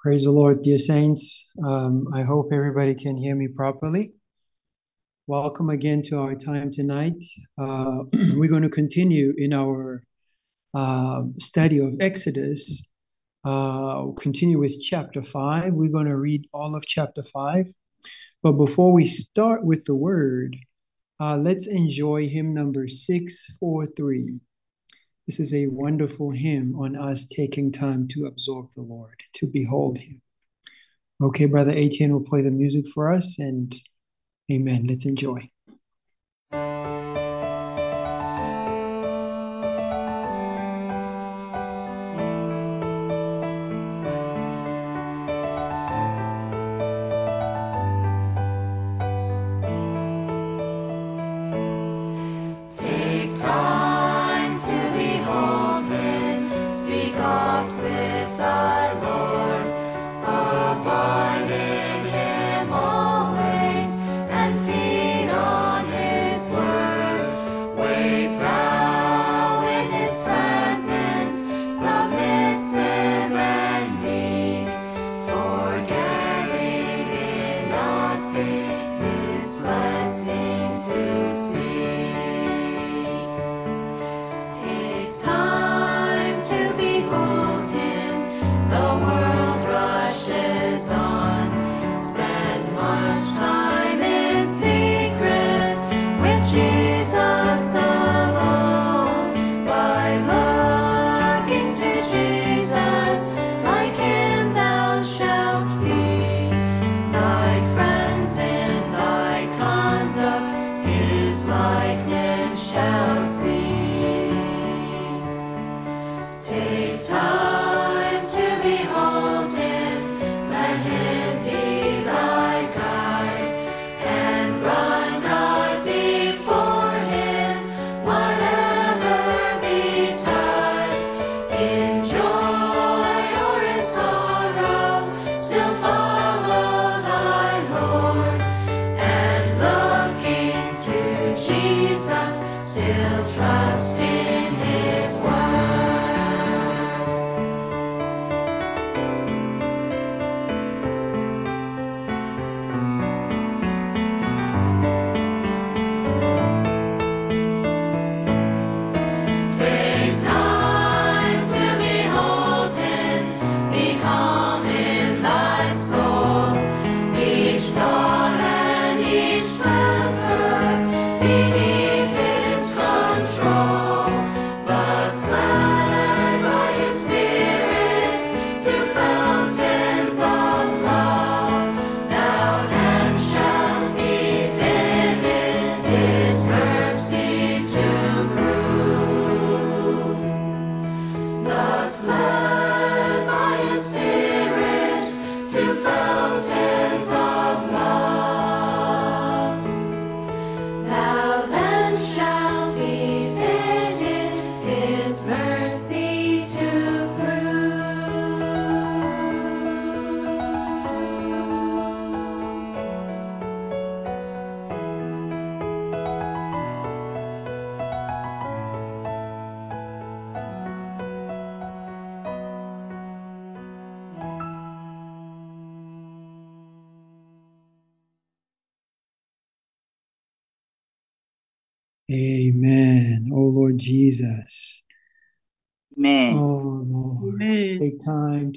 Praise the Lord, dear saints. Um, I hope everybody can hear me properly. Welcome again to our time tonight. Uh, we're going to continue in our uh, study of Exodus. Uh, continue with chapter 5. We're going to read all of chapter 5. But before we start with the word, uh, let's enjoy hymn number 643. This is a wonderful hymn on us taking time to absorb the Lord, to behold Him. Okay, Brother Etienne will play the music for us, and amen. Let's enjoy.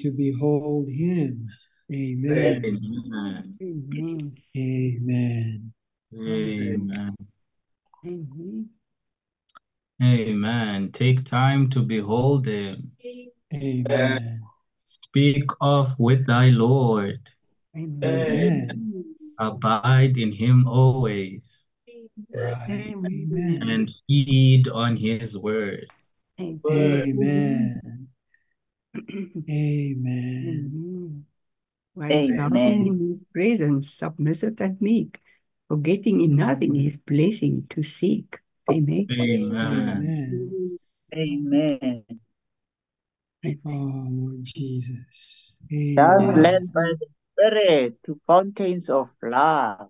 To behold him. Amen. Amen. Amen. Amen. Amen. Amen. Amen. Take time to behold him. Amen. Speak of with thy Lord. Amen. Amen. Abide in him always Amen. Amen. and feed on his word. Amen. Amen. Amen. While Amen. in his presence, submissive and meek, forgetting in nothing his blessing to seek. Amen. Amen. Amen. Oh Lord Jesus. Thou led by the Spirit to fountains of love.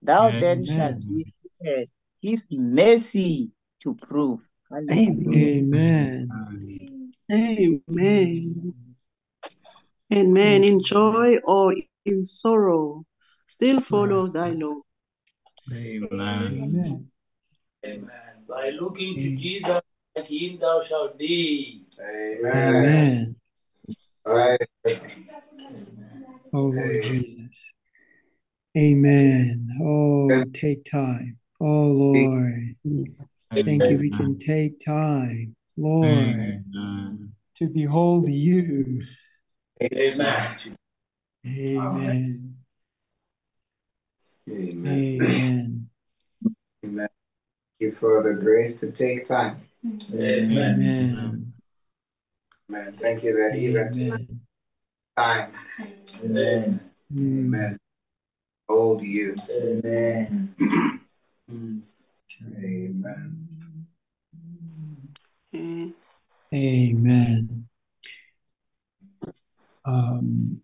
Thou then shalt Amen. be his mercy to prove. Hallelujah. Amen. Amen. Amen. Amen. In joy or in sorrow, still follow thy law. Amen. Amen. Amen. By looking to Jesus, like him thou shalt be. Amen. Amen. Right. Oh, Lord Jesus. Amen. Oh, take time. Oh, Lord. Thank you. We can take time, Lord, Amen. to behold you. Amen. Amen. Amen. Amen. Amen. Thank you for the grace to take time. Amen. Amen. Amen. Thank you that even Amen. time. Amen. Amen. Hold you. Amen. Amen. Amen. Um,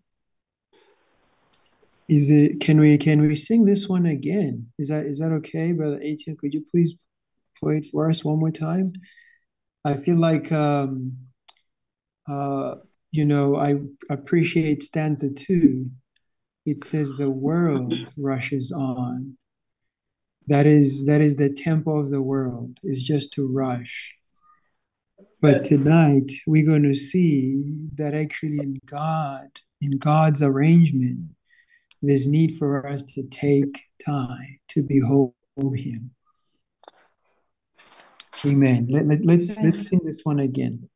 is it? Can we? Can we sing this one again? Is that? Is that okay, brother Etienne? Could you please play it for us one more time? I feel like, um, uh, you know, I appreciate stanza two. It says the world rushes on. That is that is the tempo of the world. Is just to rush. But tonight we're going to see that actually in God, in God's arrangement, there's need for us to take time to behold Him. Amen. Let, let, let's let's sing this one again.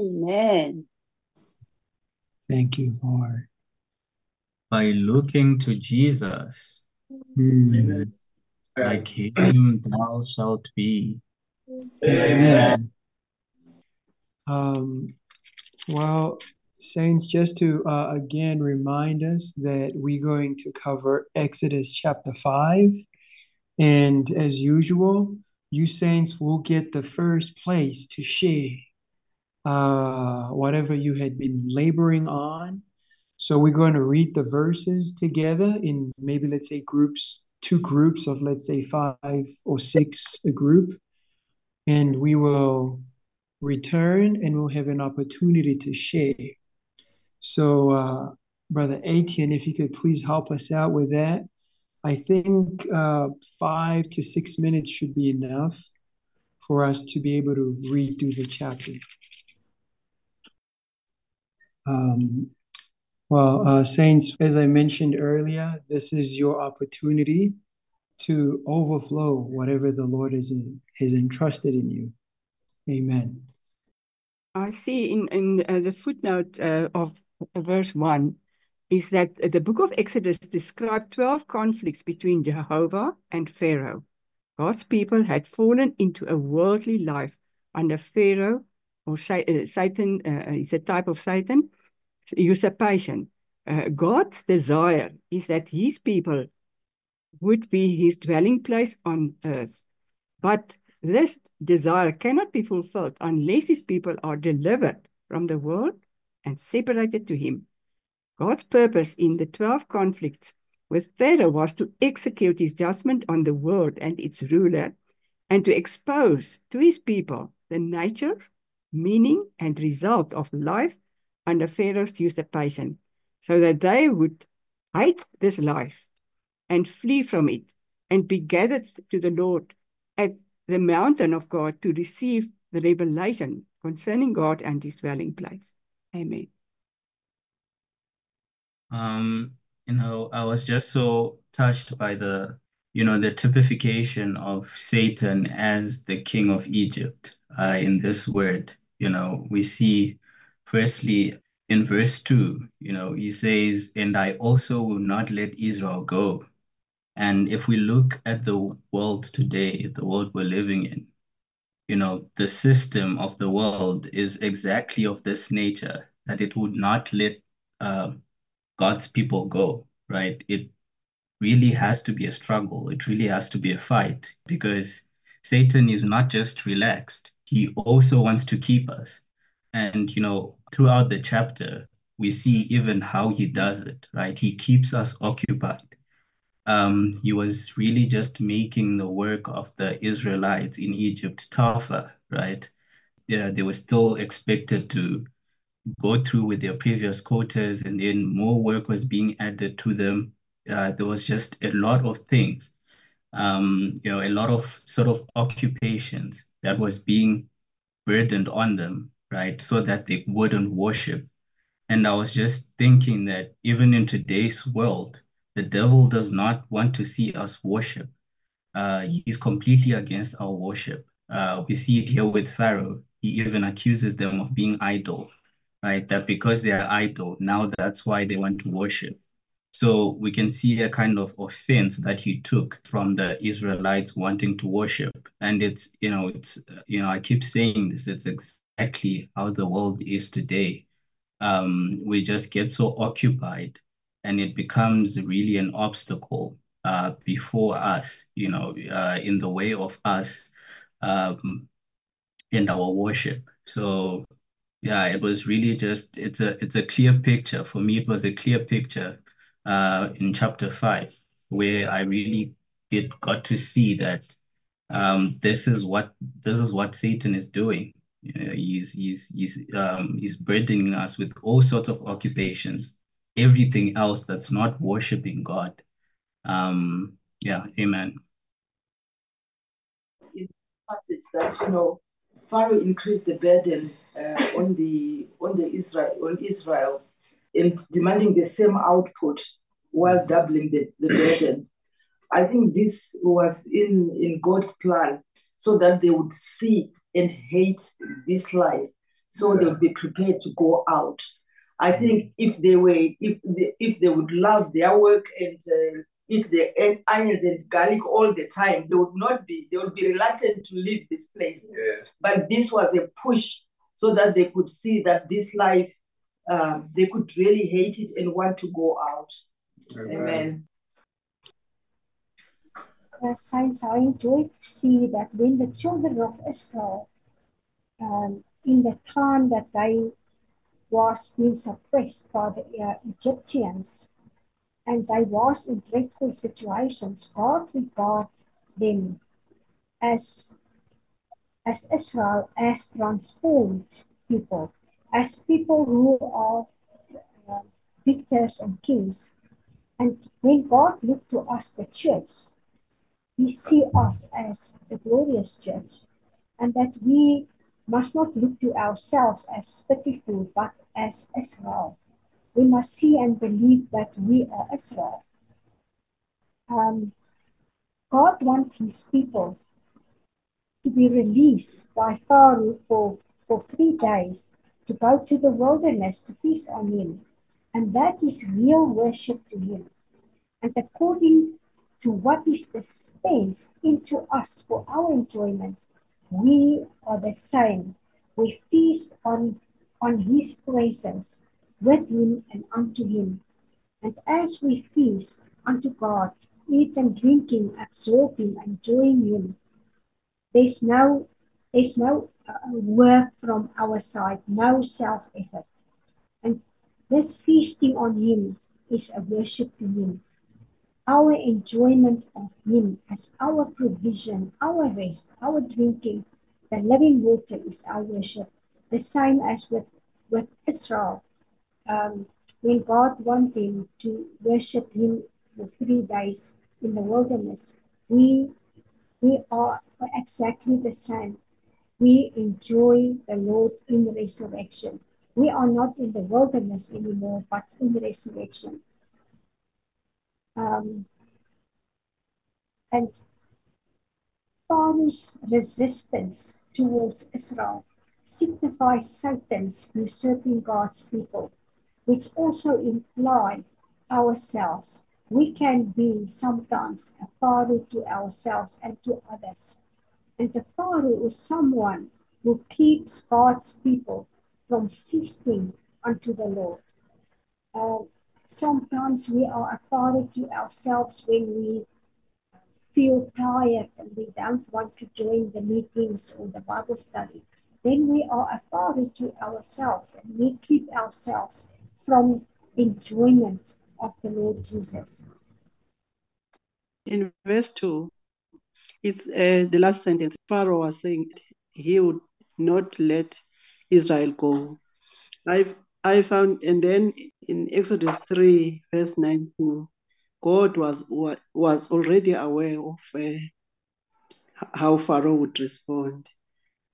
Amen. Thank you, Lord. By looking to Jesus. Mm. like him thou shalt be. Amen. Um, well, Saints, just to uh, again remind us that we're going to cover Exodus chapter 5. And as usual, you Saints will get the first place to share uh, whatever you had been laboring on. So we're going to read the verses together in maybe, let's say, groups, two groups of, let's say, five or six a group. And we will return and we'll have an opportunity to share. So, uh, Brother Etienne, if you could please help us out with that. I think uh, five to six minutes should be enough for us to be able to read through the chapter. Um, well, uh, Saints, as I mentioned earlier, this is your opportunity to overflow whatever the Lord has, has entrusted in you. Amen. I see in, in uh, the footnote uh, of verse 1 is that the book of Exodus described 12 conflicts between Jehovah and Pharaoh. God's people had fallen into a worldly life under Pharaoh, or uh, Satan uh, is a type of Satan, usurpation. Uh, God's desire is that his people would be his dwelling place on earth. But this desire cannot be fulfilled unless his people are delivered from the world and separated to him. God's purpose in the 12 conflicts with Pharaoh was to execute his judgment on the world and its ruler and to expose to his people the nature, meaning, and result of life under Pharaoh's usurpation, so that they would hate this life and flee from it and be gathered to the Lord at the mountain of God to receive the revelation concerning God and his dwelling place. Amen. Um, you know, I was just so touched by the, you know, the typification of Satan as the king of Egypt uh, in this word. You know, we see firstly in verse 2, you know, he says, And I also will not let Israel go. And if we look at the world today, the world we're living in, you know, the system of the world is exactly of this nature that it would not let uh, God's people go, right? It really has to be a struggle. It really has to be a fight because Satan is not just relaxed. He also wants to keep us. And, you know, throughout the chapter, we see even how he does it, right? He keeps us occupied. Um, he was really just making the work of the Israelites in Egypt tougher, right? Yeah, they were still expected to go through with their previous quotas and then more work was being added to them. Uh, there was just a lot of things, um, you know, a lot of sort of occupations that was being burdened on them, right? So that they wouldn't worship. And I was just thinking that even in today's world, the devil does not want to see us worship. Uh, he's completely against our worship. Uh, we see it here with Pharaoh. He even accuses them of being idle right? That because they are idle, now that's why they want to worship. So we can see a kind of offense that he took from the Israelites wanting to worship. And it's, you know, it's, you know, I keep saying this, it's exactly how the world is today. Um, we just get so occupied and it becomes really an obstacle uh, before us, you know, uh, in the way of us um, in our worship. So yeah, it was really just it's a it's a clear picture for me. It was a clear picture uh, in chapter five where I really did got to see that um, this is what this is what Satan is doing. You know, he's he's he's um, he's burdening us with all sorts of occupations, everything else that's not worshiping God. Um, yeah, Amen. In passage that you know, Pharaoh increased the burden uh, on the on the Israel on Israel and demanding the same output while doubling the, the burden. I think this was in, in God's plan so that they would see and hate this life, so they would be prepared to go out. I think if they were if they, if they would love their work and uh, eat the e- onions and garlic all the time, they would not be, they would be reluctant to leave this place. Yeah. But this was a push so that they could see that this life, um, they could really hate it and want to go out. Amen. uh, saints, I enjoy to see that when the children of Israel, um, in the time that they was being suppressed by the uh, Egyptians, and they was in dreadful situations, God regarded them as as Israel as transformed people, as people who are uh, victors and kings. And when God looked to us, the church, He see us as the glorious church, and that we must not look to ourselves as pitiful, but as Israel. We must see and believe that we are Israel. Um, God wants His people to be released by Pharaoh for, for three days to go to the wilderness to feast on Him. And that is real worship to Him. And according to what is dispensed into us for our enjoyment, we are the same. We feast on, on His presence with Him and unto Him. And as we feast unto God, eat and drinking, absorbing, enjoying Him, there's no there's no work from our side, no self effort. And this feasting on Him is a worship to Him. Our enjoyment of Him as our provision, our rest, our drinking, the living water is our worship. The same as with, with Israel. Um, when God wanted to worship Him for three days in the wilderness, we we are exactly the same. We enjoy the Lord in the resurrection. We are not in the wilderness anymore, but in the resurrection. Um, and Pharaoh's resistance towards Israel signifies Satan's usurping God's people, which also imply ourselves. We can be sometimes a Pharaoh to ourselves and to others. And the Pharaoh is someone who keeps God's people from feasting unto the Lord. Uh, sometimes we are a Pharaoh to ourselves when we feel tired and we don't want to join the meetings or the Bible study. Then we are a Pharaoh to ourselves and we keep ourselves from enjoyment of the Lord Jesus. In verse 2, it's uh, the last sentence. Pharaoh was saying he would not let Israel go. I I found, and then in Exodus 3, verse nine 19, God was was already aware of uh, how Pharaoh would respond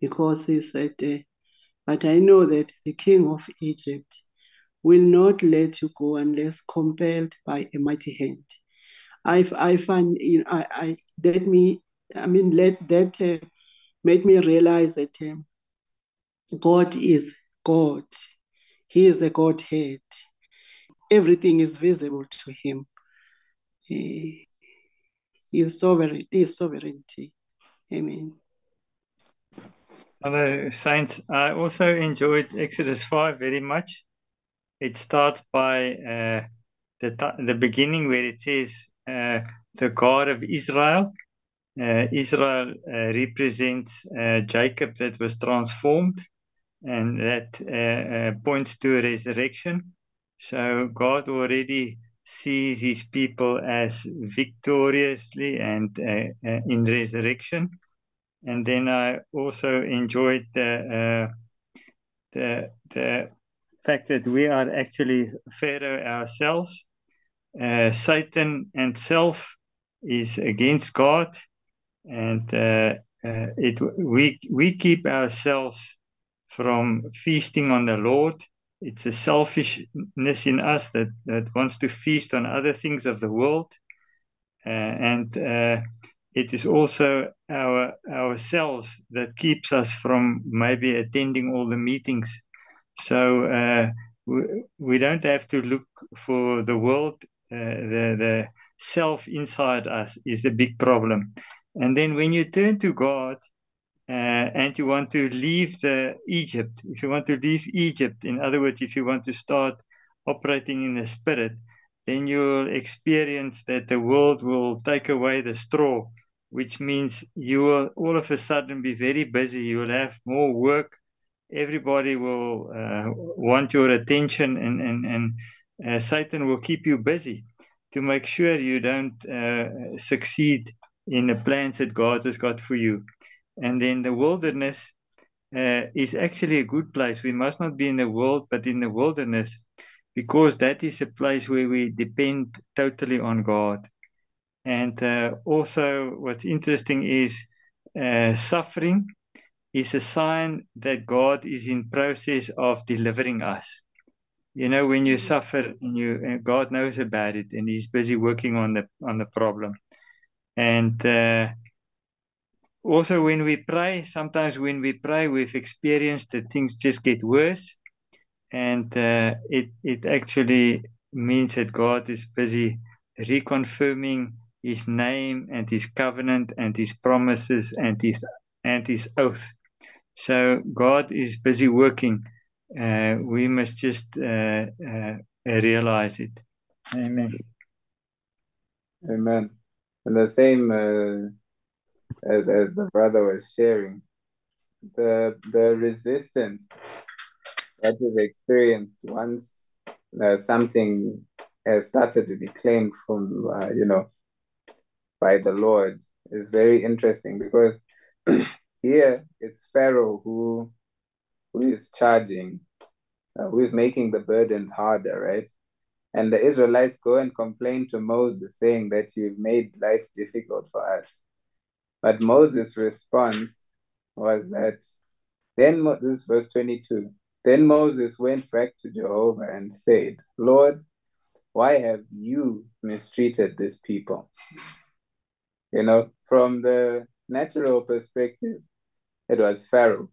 because he said, uh, But I know that the king of Egypt will not let you go unless compelled by a mighty hand. I, I find, you know, I, I that me, I mean, let that uh, made me realize that um, God is God. He is the Godhead. Everything is visible to Him. He is sovereign. His sovereignty. Amen. Hello, Saints. I also enjoyed Exodus 5 very much. It starts by uh, the, the beginning where it says, uh, the God of Israel. Uh, Israel uh, represents uh, Jacob that was transformed, and that points to resurrection. So God already sees his people as victoriously and uh, uh, in resurrection. And then I also enjoyed the uh, the the fact that we are actually Pharaoh ourselves. Satan and self is against God, and uh, uh, it we we keep ourselves from feasting on the Lord. It's a selfishness in us that that wants to feast on other things of the world, uh, and it is also our ourselves that keeps us from maybe attending all the meetings. So uh, we, we don't have to look for the world, uh, the the self inside us is the big problem. And then when you turn to God uh, and you want to leave Egypt, if you want to leave Egypt, in other words, if you want to start operating in the spirit, then you'll experience that the world will take away the straw, which means you will all of a sudden be very busy. You will have more work. Everybody will uh, want your attention, and and and uh, Satan will keep you busy to make sure you don't uh, succeed in the plans that God has got for you. And then the wilderness uh, is actually a good place. We must not be in the world, but in the wilderness, because that is a place where we depend totally on God. And uh, also, what's interesting is uh, suffering is a sign that God is in process of delivering us. You know, when you suffer, and you and God knows about it, and He's busy working on the on the problem. And uh, also, when we pray, sometimes when we pray, we've experienced that things just get worse, and uh, it it actually means that God is busy reconfirming His name and His covenant and His promises and His and His oath. So God is busy working. Uh, we must just uh, uh, realize it. Amen. Amen. And the same uh, as as the brother was sharing, the the resistance that we've experienced once uh, something has started to be claimed from uh, you know by the Lord is very interesting because here it's Pharaoh who who is charging, uh, who is making the burdens harder, right? And the Israelites go and complain to Moses, saying that you've made life difficult for us. But Moses' response was that, then, this is verse 22, then Moses went back to Jehovah and said, Lord, why have you mistreated this people? You know, from the natural perspective, it was Pharaoh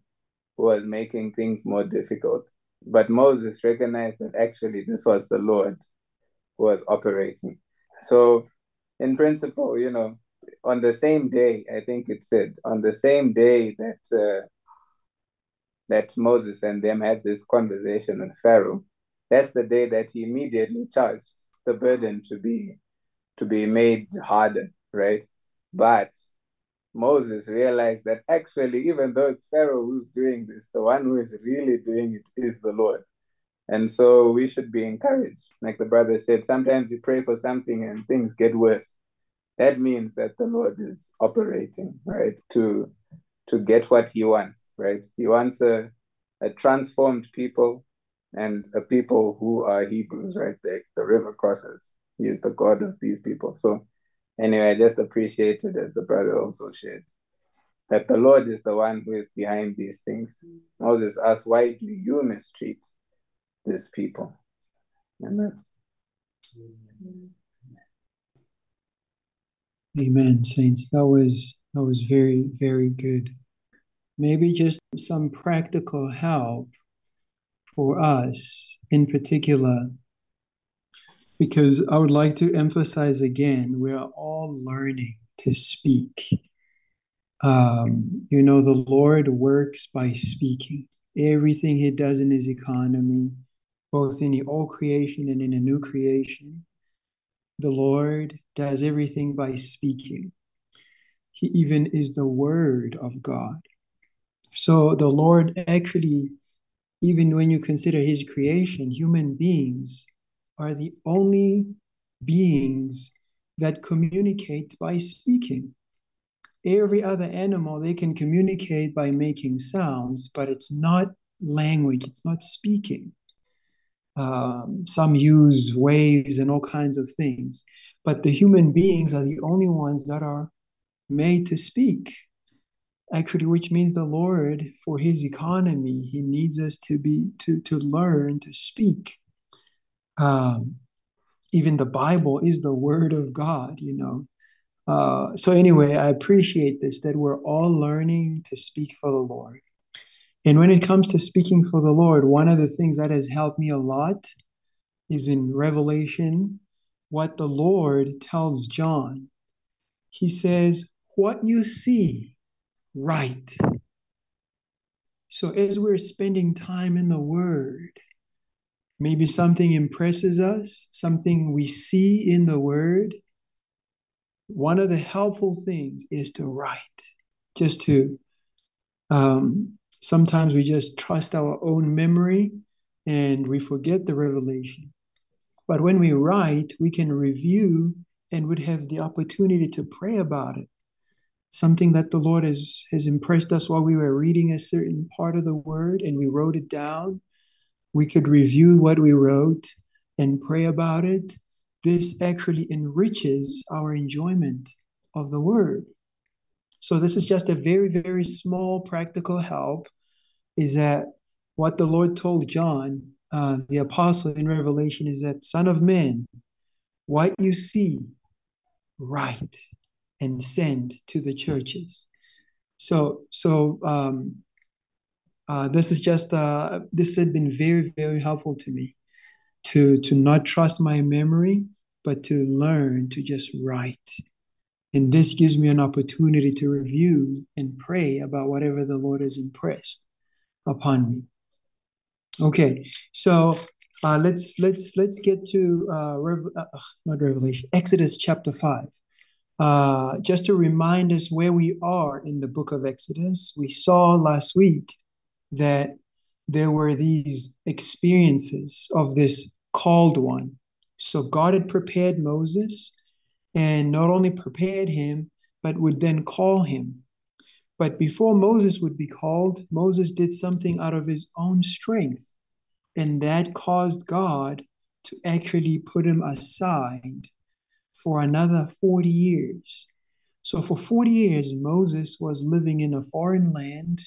who was making things more difficult. But Moses recognized that actually this was the Lord was operating. So, in principle, you know, on the same day, I think it said, on the same day that uh, that Moses and them had this conversation with Pharaoh, that's the day that he immediately charged the burden to be to be made harder, right? But Moses realized that actually, even though it's Pharaoh who's doing this, the one who is really doing it is the Lord. And so we should be encouraged. Like the brother said, sometimes you pray for something and things get worse. That means that the Lord is operating, right? To to get what he wants, right? He wants a, a transformed people and a people who are Hebrews, right? The, the river crossers. He is the God of these people. So anyway, I just appreciate it as the brother also shared. That the Lord is the one who is behind these things. Moses asked, Why do you mistreat these people? Amen. Amen, saints. That was that was very, very good. Maybe just some practical help for us in particular, because I would like to emphasize again, we are all learning to speak. Um, you know, the Lord works by speaking. Everything He does in His economy, both in the old creation and in a new creation, the Lord does everything by speaking. He even is the Word of God. So the Lord actually, even when you consider His creation, human beings are the only beings that communicate by speaking. Every other animal, they can communicate by making sounds, but it's not language, it's not speaking. Um, some use waves and all kinds of things, but the human beings are the only ones that are made to speak. Actually, which means the Lord, for His economy, He needs us to be to to learn to speak. Um, even the Bible is the Word of God, you know. Uh, so anyway, I appreciate this that we're all learning to speak for the Lord. And when it comes to speaking for the Lord, one of the things that has helped me a lot is in Revelation what the Lord tells John. He says, What you see, write. So as we're spending time in the Word, maybe something impresses us, something we see in the Word. One of the helpful things is to write, just to um, sometimes we just trust our own memory and we forget the revelation. But when we write, we can review and would have the opportunity to pray about it. Something that the Lord has, has impressed us while we were reading a certain part of the word and we wrote it down. We could review what we wrote and pray about it. This actually enriches our enjoyment of the word. So, this is just a very, very small practical help. Is that what the Lord told John, uh, the apostle in Revelation, is that, Son of Man, what you see, write and send to the churches. So, so um, uh, this is just uh, this had been very, very helpful to me to to not trust my memory, but to learn to just write. And this gives me an opportunity to review and pray about whatever the Lord has impressed upon me. Okay, so uh, let's let's let's get to uh, Rev- uh, not Revelation, Exodus chapter five. Uh, just to remind us where we are in the book of Exodus, we saw last week that there were these experiences of this called one. So God had prepared Moses and not only prepared him, but would then call him. But before Moses would be called, Moses did something out of his own strength. And that caused God to actually put him aside for another 40 years. So for 40 years, Moses was living in a foreign land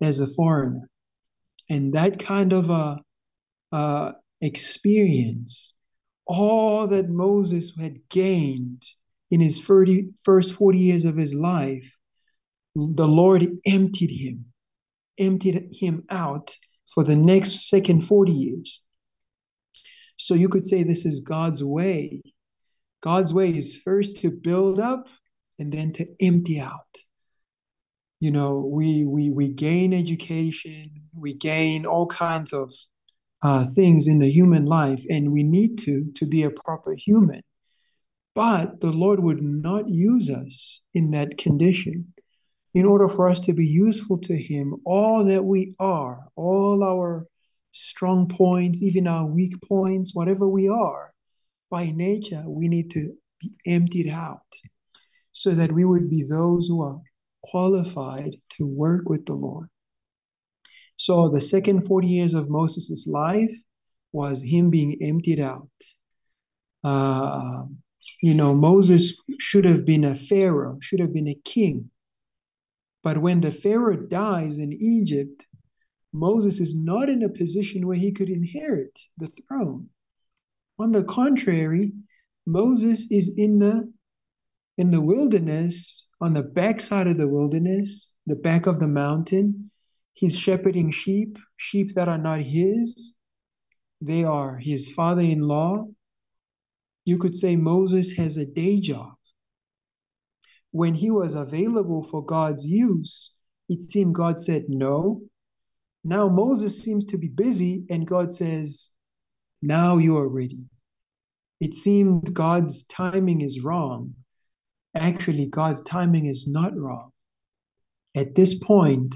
as a foreigner. And that kind of a, a experience, all that Moses had gained in his 30, first 40 years of his life, the Lord emptied him, emptied him out for the next second 40 years. So you could say this is God's way. God's way is first to build up and then to empty out. You know, we we we gain education, we gain all kinds of uh, things in the human life, and we need to to be a proper human. But the Lord would not use us in that condition. In order for us to be useful to Him, all that we are, all our strong points, even our weak points, whatever we are, by nature, we need to be emptied out so that we would be those who are qualified to work with the Lord. So the second 40 years of Moses' life was him being emptied out. Uh, you know, Moses should have been a pharaoh, should have been a king. But when the pharaoh dies in Egypt, Moses is not in a position where he could inherit the throne. On the contrary, Moses is in the in the wilderness, on the backside of the wilderness, the back of the mountain. He's shepherding sheep, sheep that are not his. They are his father in law. You could say Moses has a day job. When he was available for God's use, it seemed God said no. Now Moses seems to be busy, and God says, Now you are ready. It seemed God's timing is wrong. Actually, God's timing is not wrong. At this point,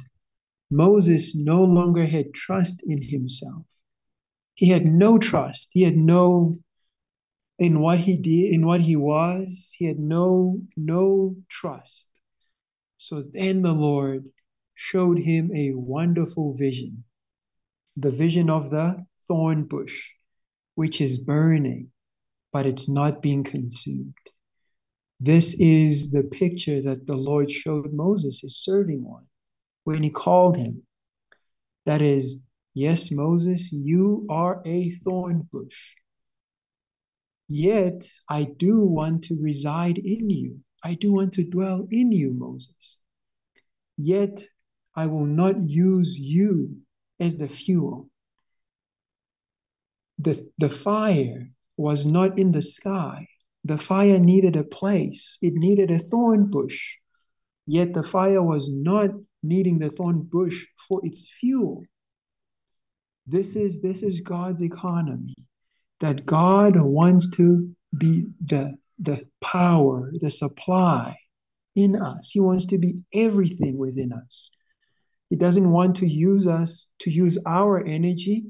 Moses no longer had trust in himself. He had no trust. He had no in what he did, in what he was, he had no no trust. So then the Lord showed him a wonderful vision. The vision of the thorn bush, which is burning, but it's not being consumed. This is the picture that the Lord showed Moses, his serving one, when he called him. That is, yes, Moses, you are a thorn bush. Yet I do want to reside in you. I do want to dwell in you, Moses. Yet I will not use you as the fuel. The, the fire was not in the sky. The fire needed a place, it needed a thorn bush. Yet the fire was not needing the thorn bush for its fuel. This is this is God's economy. That God wants to be the the power, the supply in us. He wants to be everything within us. He doesn't want to use us to use our energy,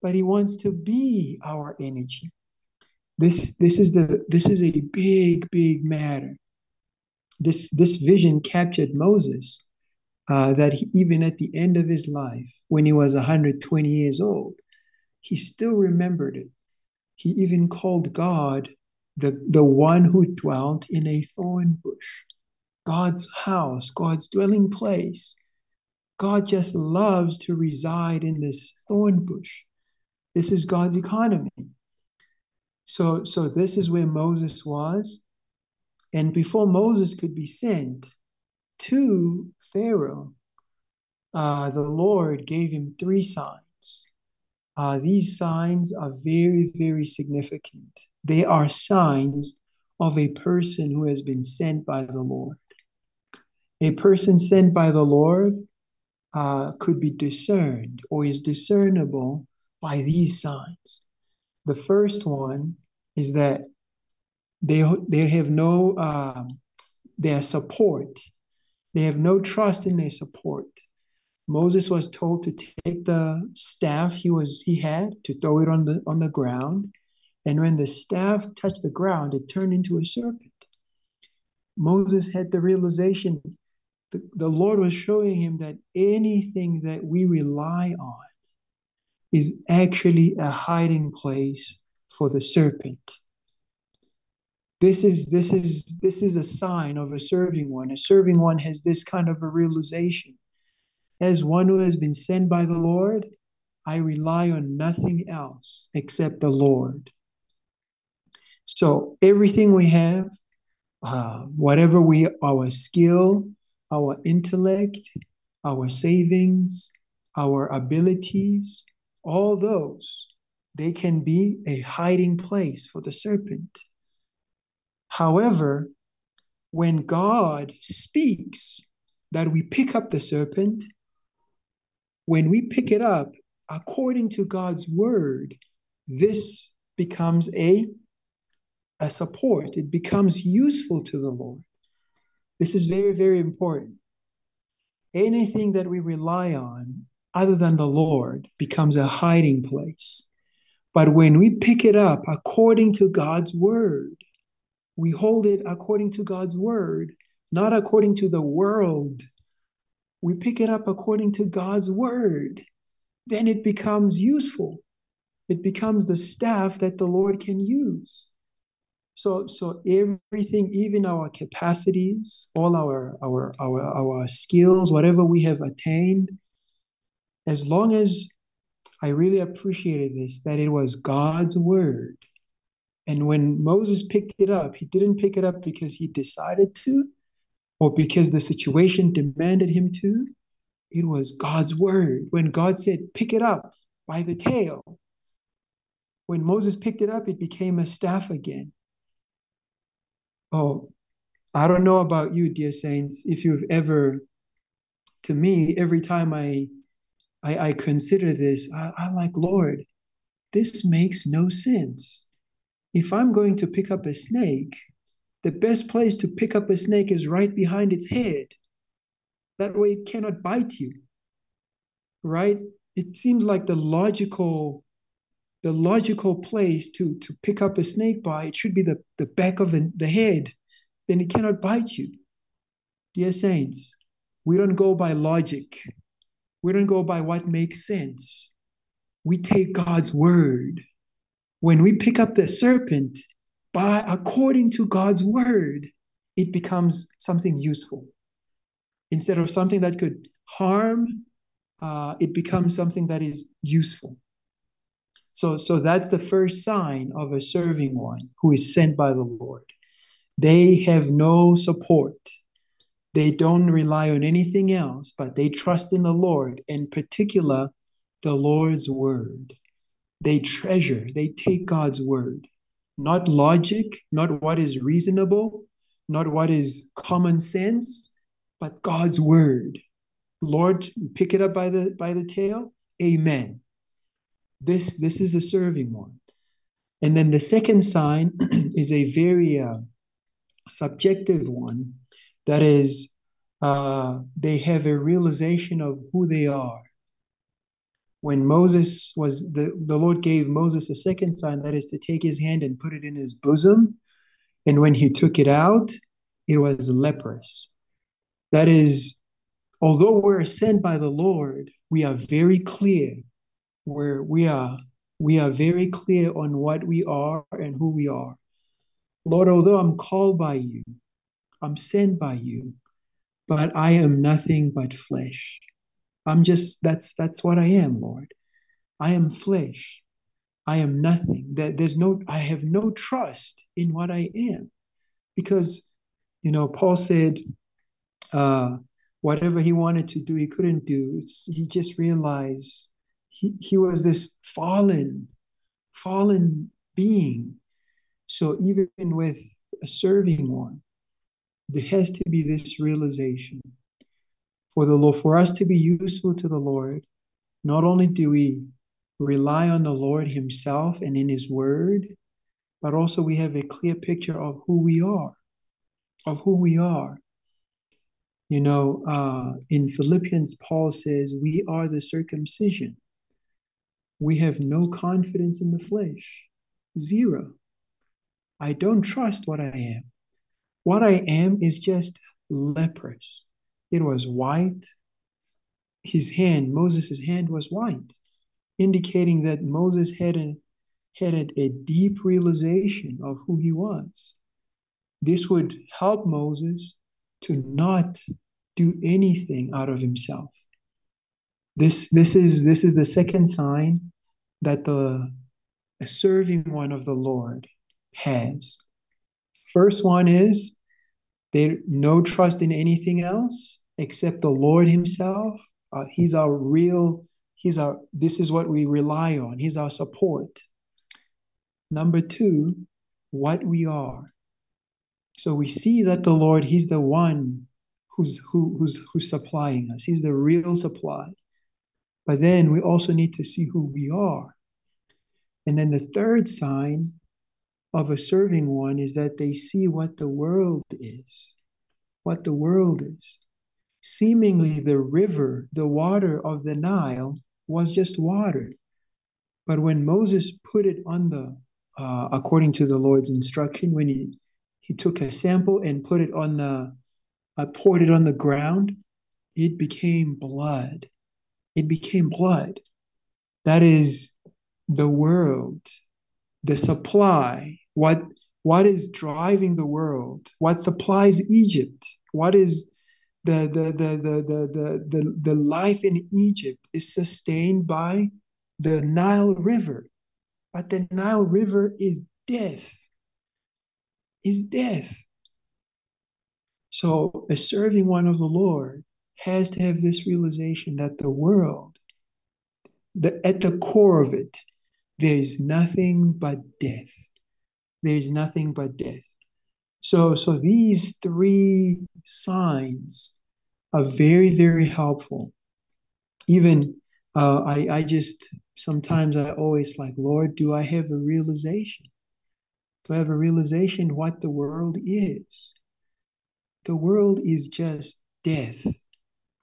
but he wants to be our energy. This this is the this is a big big matter. This this vision captured Moses uh, that he, even at the end of his life, when he was 120 years old, he still remembered it. He even called God the, the one who dwelt in a thorn bush, God's house, God's dwelling place. God just loves to reside in this thorn bush. This is God's economy. So, so this is where Moses was. And before Moses could be sent to Pharaoh, uh, the Lord gave him three signs. Uh, these signs are very, very significant. They are signs of a person who has been sent by the Lord. A person sent by the Lord uh, could be discerned or is discernible by these signs. The first one is that they, they have no um, their support. They have no trust in their support. Moses was told to take the staff he was he had to throw it on the on the ground, and when the staff touched the ground, it turned into a serpent. Moses had the realization the, the Lord was showing him that anything that we rely on is actually a hiding place for the serpent. This is this is this is a sign of a serving one. A serving one has this kind of a realization as one who has been sent by the Lord, I rely on nothing else except the Lord. So everything we have, uh, whatever we, our skill, our intellect, our savings, our abilities, all those, they can be a hiding place for the serpent. However, when God speaks that we pick up the serpent, when we pick it up according to God's word, this becomes a, a support. It becomes useful to the Lord. This is very, very important. Anything that we rely on other than the Lord becomes a hiding place. But when we pick it up according to God's word, we hold it according to God's word, not according to the world we pick it up according to God's word, then it becomes useful. It becomes the staff that the Lord can use. So, so everything, even our capacities, all our, our, our, our skills, whatever we have attained, as long as I really appreciated this, that it was God's word. And when Moses picked it up, he didn't pick it up because he decided to, or because the situation demanded him to. It was God's word. When God said, pick it up by the tail, when Moses picked it up, it became a staff again. Oh, I don't know about you, dear saints, if you've ever, to me, every time I I, I consider this, I, I'm like, Lord, this makes no sense. If I'm going to pick up a snake, the best place to pick up a snake is right behind its head. That way it cannot bite you. Right? It seems like the logical the logical place to to pick up a snake bite should be the, the back of the, the head. Then it cannot bite you. Dear saints, we don't go by logic. We don't go by what makes sense. We take God's word. When we pick up the serpent, by according to God's word, it becomes something useful. Instead of something that could harm, uh, it becomes something that is useful. So, so that's the first sign of a serving one who is sent by the Lord. They have no support. They don't rely on anything else, but they trust in the Lord, in particular, the Lord's word. They treasure, they take God's word not logic, not what is reasonable, not what is common sense, but God's word. Lord, pick it up by the by the tail. Amen. This this is a serving one. And then the second sign is a very uh, subjective one. That is, uh, they have a realization of who they are. When Moses was, the, the Lord gave Moses a second sign, that is to take his hand and put it in his bosom. And when he took it out, it was leprous. That is, although we're sent by the Lord, we are very clear where we are we are very clear on what we are and who we are. Lord, although I'm called by you, I'm sent by you, but I am nothing but flesh. I'm just that's that's what I am, Lord. I am flesh. I am nothing. That there's no I have no trust in what I am. Because you know, Paul said uh whatever he wanted to do, he couldn't do. It's, he just realized he, he was this fallen, fallen being. So even with a serving one, there has to be this realization for the Lord, for us to be useful to the Lord. Not only do we rely on the Lord Himself and in His Word, but also we have a clear picture of who we are, of who we are. You know, uh, in Philippians, Paul says, We are the circumcision we have no confidence in the flesh. Zero. I don't trust what I am. What I am is just leprous. It was white. His hand, Moses' hand was white, indicating that Moses had had a deep realization of who he was. This would help Moses to not do anything out of himself. This, this, is, this is the second sign that the serving one of the Lord has. First one is they no trust in anything else except the Lord Himself. Uh, he's our real, He's our, this is what we rely on. He's our support. Number two, what we are. So we see that the Lord, He's the one who's who, who's who's supplying us. He's the real supply. But then we also need to see who we are. And then the third sign of a serving one is that they see what the world is, what the world is. Seemingly, the river, the water of the Nile, was just water. But when Moses put it on the, uh, according to the Lord's instruction, when he, he took a sample and put it on the, uh, poured it on the ground, it became blood it became blood. That is the world, the supply, what what is driving the world, what supplies Egypt, what is the the the the the the, the, the life in Egypt is sustained by the Nile River. But the Nile River is death. Is death. So a serving one of the Lord has to have this realization that the world, the, at the core of it, there's nothing but death. There's nothing but death. So, so these three signs are very, very helpful. Even uh, I, I just sometimes I always like, Lord, do I have a realization? Do I have a realization what the world is? The world is just death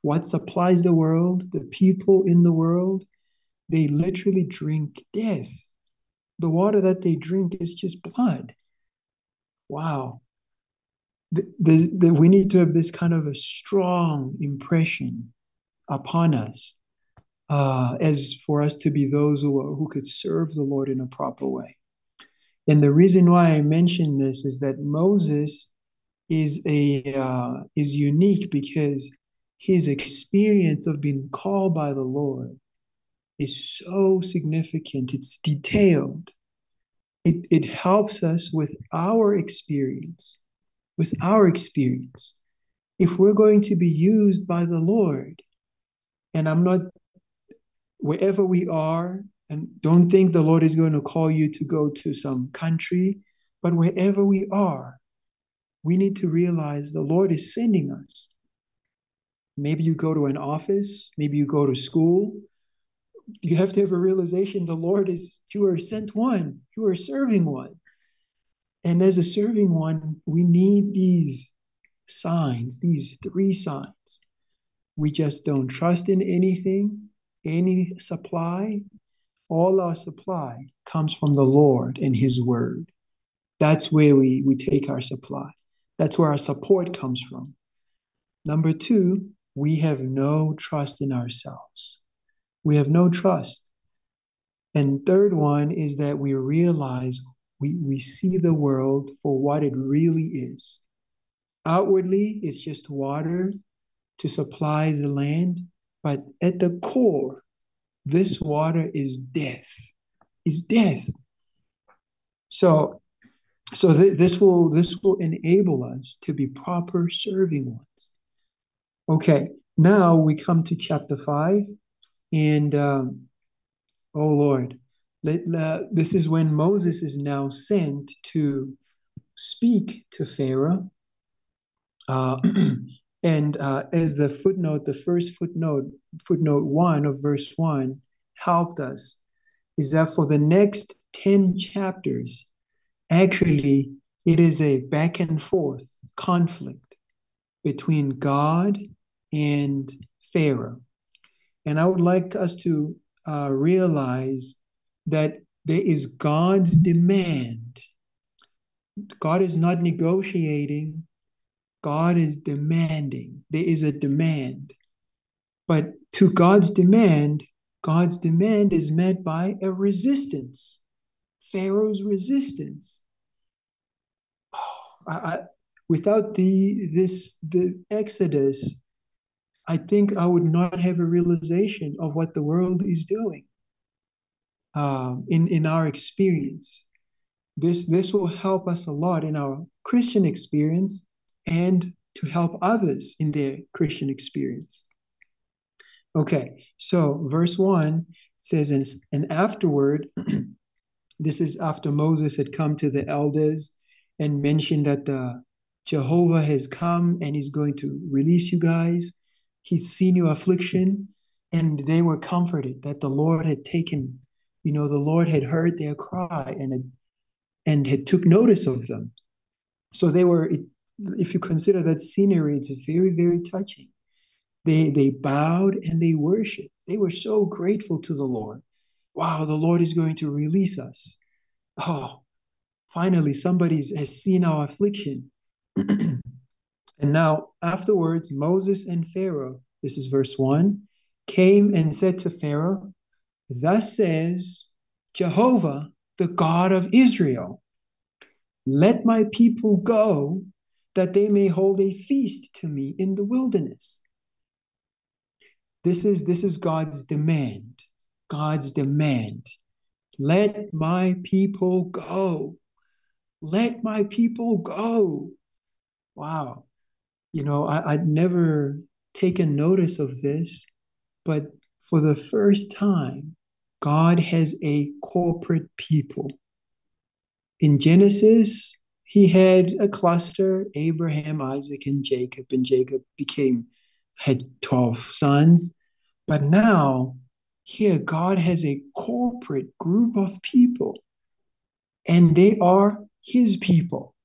what supplies the world, the people in the world, they literally drink death. The water that they drink is just blood. Wow. The, the, we need to have this kind of a strong impression upon us uh, as for us to be those who, who could serve the Lord in a proper way. And the reason why I mention this is that Moses is a uh, is unique because his experience of being called by the Lord is so significant. It's detailed. It, it helps us with our experience, with our experience. If we're going to be used by the Lord, and I'm not, wherever we are, and don't think the Lord is going to call you to go to some country But wherever we are, we need to realize the Lord is sending us. Maybe you go to an office, maybe you go to school. You have to have a realization the Lord is, you are sent one, you are serving one. And as a serving one, we need these signs, these three signs. We just don't trust in anything, any supply. All our supply comes from the Lord and His Word. That's where we, we take our supply. That's where our support comes from. Number two, we have no trust in ourselves. We have no trust. And third one is that we realize we, we see the world for what it really is. Outwardly, it's just water to supply the land, but at the core, this water is death, is death. So, so th- this will this will enable us to be proper serving ones. Okay, now we come to chapter five, and um, oh Lord, let, this is when Moses is now sent to speak to Pharaoh. Uh, and uh, as the footnote, the first footnote, footnote one of verse one, helped us, is that for the next 10 chapters, actually, it is a back and forth conflict between God and Pharaoh. And I would like us to uh, realize that there is God's demand. God is not negotiating, God is demanding. There is a demand. But to God's demand, God's demand is met by a resistance. Pharaoh's resistance. Oh, I, I, without the this the Exodus, I think I would not have a realization of what the world is doing. Um, in in our experience, this this will help us a lot in our Christian experience and to help others in their Christian experience. Okay, so verse one says, and, afterward, this is after Moses had come to the elders and mentioned that the Jehovah has come and he's going to release you guys. He's seen your affliction, and they were comforted that the Lord had taken, you know, the Lord had heard their cry and had, and had took notice of them. So they were, if you consider that scenery, it's very, very touching. They they bowed and they worshiped. They were so grateful to the Lord. Wow, the Lord is going to release us. Oh, finally, somebody has seen our affliction. and now, afterwards, Moses and Pharaoh, this is verse 1, came and said to Pharaoh, Thus says Jehovah, the God of Israel, let my people go that they may hold a feast to me in the wilderness. This is this is God's demand. God's demand. Let my people go. Let my people go. Wow. You know, I, I'd never taken notice of this, but for the first time, God has a corporate people. In Genesis, he had a cluster Abraham, Isaac, and Jacob, and Jacob became had 12 sons. But now, here, God has a corporate group of people, and they are his people.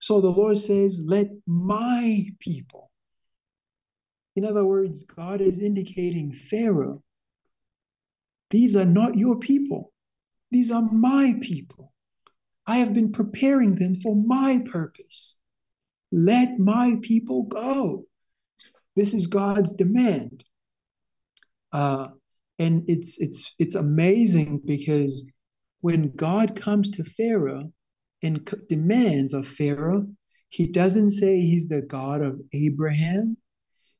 So the Lord says, Let my people. In other words, God is indicating Pharaoh, these are not your people, these are my people. I have been preparing them for my purpose. Let my people go. This is God's demand. Uh, and it's it's it's amazing because when God comes to Pharaoh and demands of Pharaoh, he doesn't say he's the God of Abraham.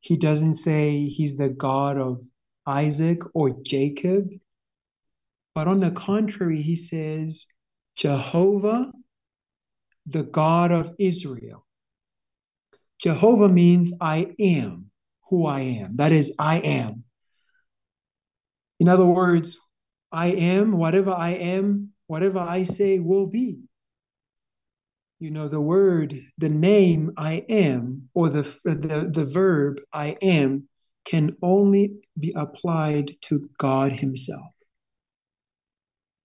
He doesn't say he's the God of Isaac or Jacob. But on the contrary, he says, Jehovah, the God of Israel. Jehovah means I am who I am. That is, I am. In other words, I am, whatever I am, whatever I say will be. You know, the word, the name I am, or the, the, the verb I am, can only be applied to God Himself.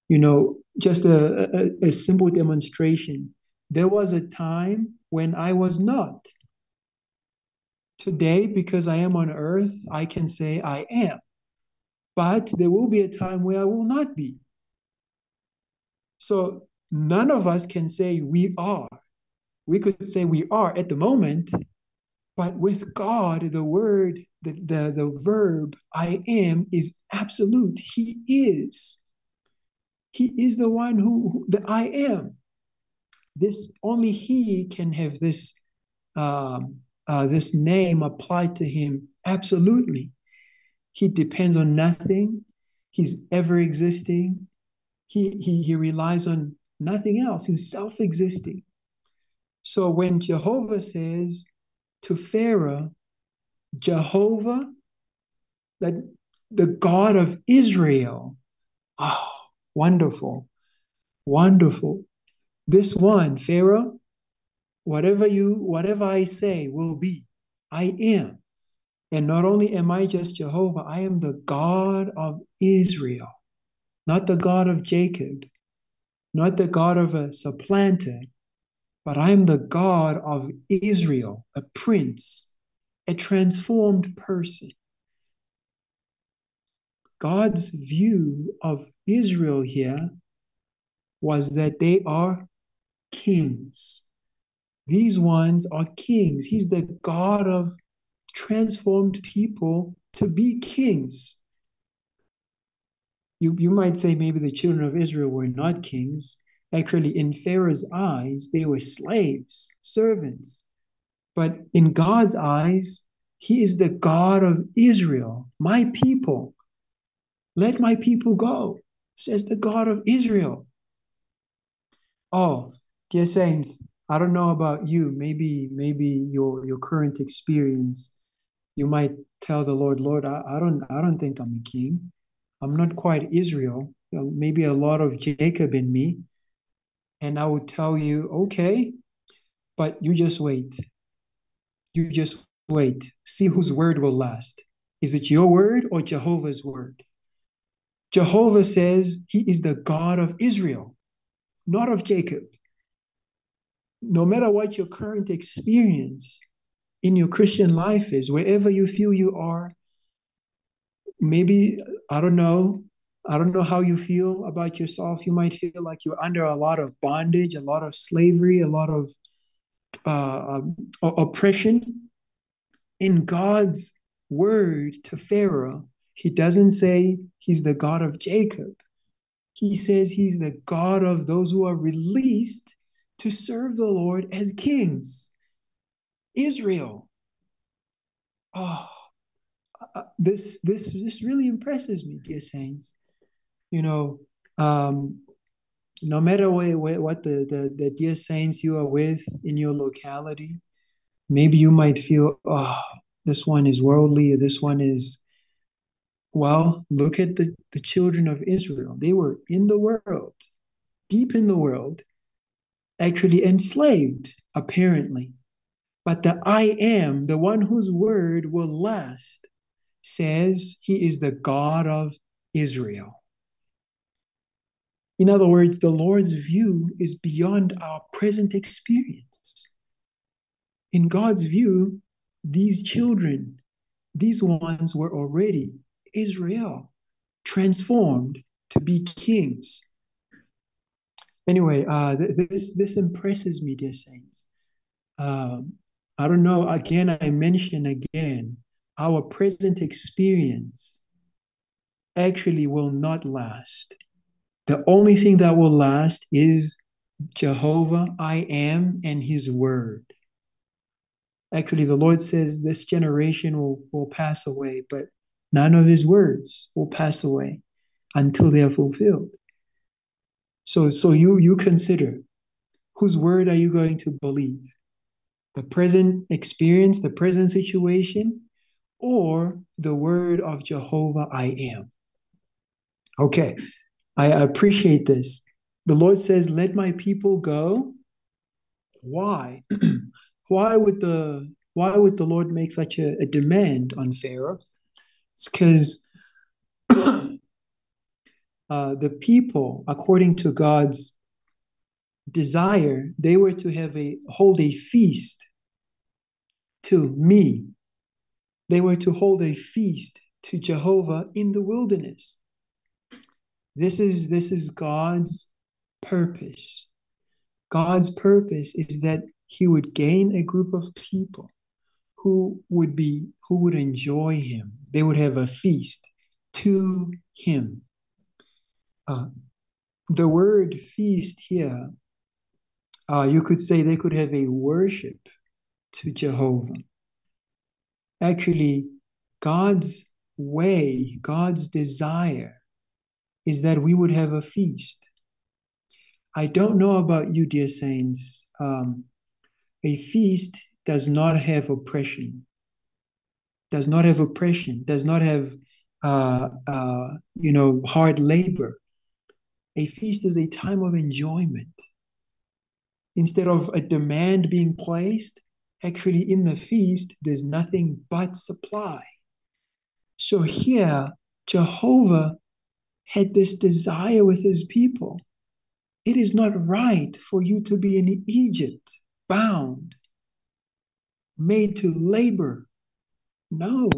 You know, just a, a, a simple demonstration. There was a time when I was not. Today, because I am on earth, I can say I am. But there will be a time where I will not be. So none of us can say we are. We could say we are at the moment, but with God, the word, the, the, the verb I am is absolute. He is. He is the one who, who the I am. This only He can have this um, uh, this name applied to Him absolutely. He depends on nothing. He's ever existing. He, he, he relies on nothing else. He's self existing. So when Jehovah says to Pharaoh, Jehovah, that the God of Israel, oh, wonderful, wonderful. This one, Pharaoh, whatever you, whatever I say will be. I am. And not only am I just Jehovah, I am the God of Israel, not the God of Jacob, not the God of a supplanter, but I am the God of Israel, a prince, a transformed person. God's view of Israel here was that they are kings. These ones are kings. He's the God of transformed people to be kings. You, you might say maybe the children of Israel were not kings. Actually, in Pharaoh's eyes, they were slaves, servants. But in God's eyes, He is the God of Israel, my people. Let my people go, says the God of Israel. Oh, dear saints, I don't know about you. Maybe, maybe your your current experience, you might tell the Lord, Lord, I, I don't I don't think I'm a king. I'm not quite Israel. Uh, maybe a lot of Jacob in me. And I would tell you, okay, but you just wait. You just wait. See whose word will last. Is it your word or Jehovah's word? Jehovah says he is the God of Israel, not of Jacob. No matter what your current experience in your Christian life is, wherever you feel you are, maybe, I don't know, I don't know how you feel about yourself. You might feel like you're under a lot of bondage, a lot of slavery, a lot of uh, um, oppression. In God's word to Pharaoh, he doesn't say he's the God of Jacob. He says he's the God of those who are released to serve the Lord as kings. Israel. Oh, uh, this this this really impresses me, dear saints. You know, um, no matter what, what the, the the dear saints you are with in your locality, maybe you might feel, oh, this one is worldly, this one is well, look at the, the children of Israel. They were in the world, deep in the world, actually enslaved, apparently. But the I am, the one whose word will last, says he is the God of Israel. In other words, the Lord's view is beyond our present experience. In God's view, these children, these ones were already Israel, transformed to be kings. Anyway, uh, th- this this impresses me, dear saints. Um, I don't know. Again, I mention again, our present experience actually will not last. The only thing that will last is Jehovah, I am, and His Word. Actually, the Lord says this generation will, will pass away, but None of his words will pass away until they are fulfilled. So, so you, you consider whose word are you going to believe? The present experience, the present situation, or the word of Jehovah I am? Okay, I appreciate this. The Lord says, Let my people go. why? why would the why would the Lord make such a, a demand on Pharaoh? It's because uh, the people, according to God's desire, they were to have a hold a feast to me. They were to hold a feast to Jehovah in the wilderness. This is this is God's purpose. God's purpose is that he would gain a group of people who would be who would enjoy him. They would have a feast to him. Uh, the word feast here, uh, you could say they could have a worship to Jehovah. Actually, God's way, God's desire is that we would have a feast. I don't know about you, dear saints. Um, a feast does not have oppression, does not have oppression, does not have, uh, uh, you know, hard labor. A feast is a time of enjoyment. Instead of a demand being placed, actually in the feast, there's nothing but supply. So here, Jehovah had this desire with his people. It is not right for you to be in Egypt, bound, made to labor. No.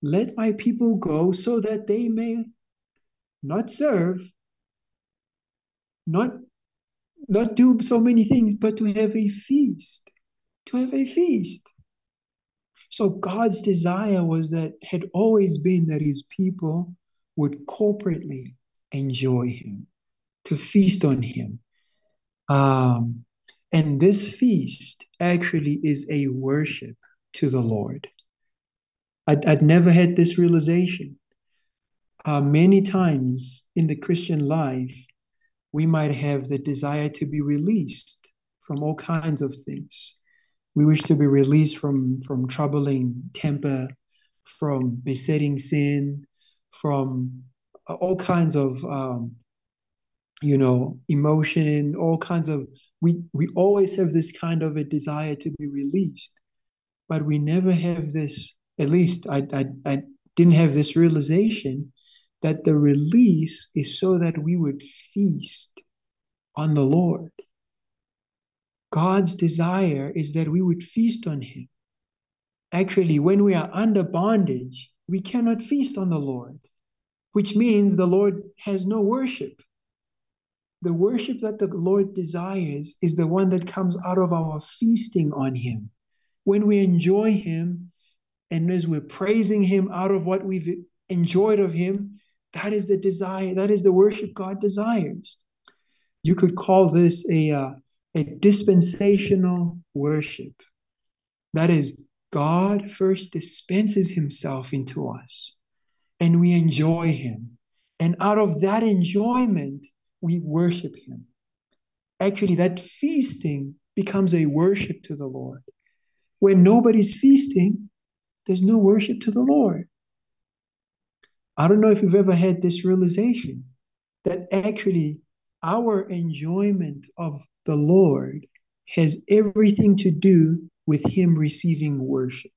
Let my people go so that they may not serve, not, not do so many things, but to have a feast. To have a feast. So God's desire was that, had always been that his people would corporately enjoy him, to feast on him. Um, and this feast actually is a worship to the Lord. I'd, I'd never had this realization. Uh, many times in the Christian life, we might have the desire to be released from all kinds of things. We wish to be released from, from troubling temper, from besetting sin, from all kinds of, um, you know, emotion, all kinds of we we always have this kind of a desire to be released but we never have this at least I, I i didn't have this realization that the release is so that we would feast on the lord god's desire is that we would feast on him actually when we are under bondage we cannot feast on the lord which means the lord has no worship the worship that the Lord desires is the one that comes out of our feasting on Him. When we enjoy Him, and as we're praising Him out of what we've enjoyed of Him, that is the desire, that is the worship God desires. You could call this a, uh, a dispensational worship. That is, God first dispenses Himself into us, and we enjoy Him. And out of that enjoyment, we worship him. Actually, that feasting becomes a worship to the Lord. When nobody's feasting, there's no worship to the Lord. I don't know if you've ever had this realization that actually our enjoyment of the Lord has everything to do with Him receiving worship.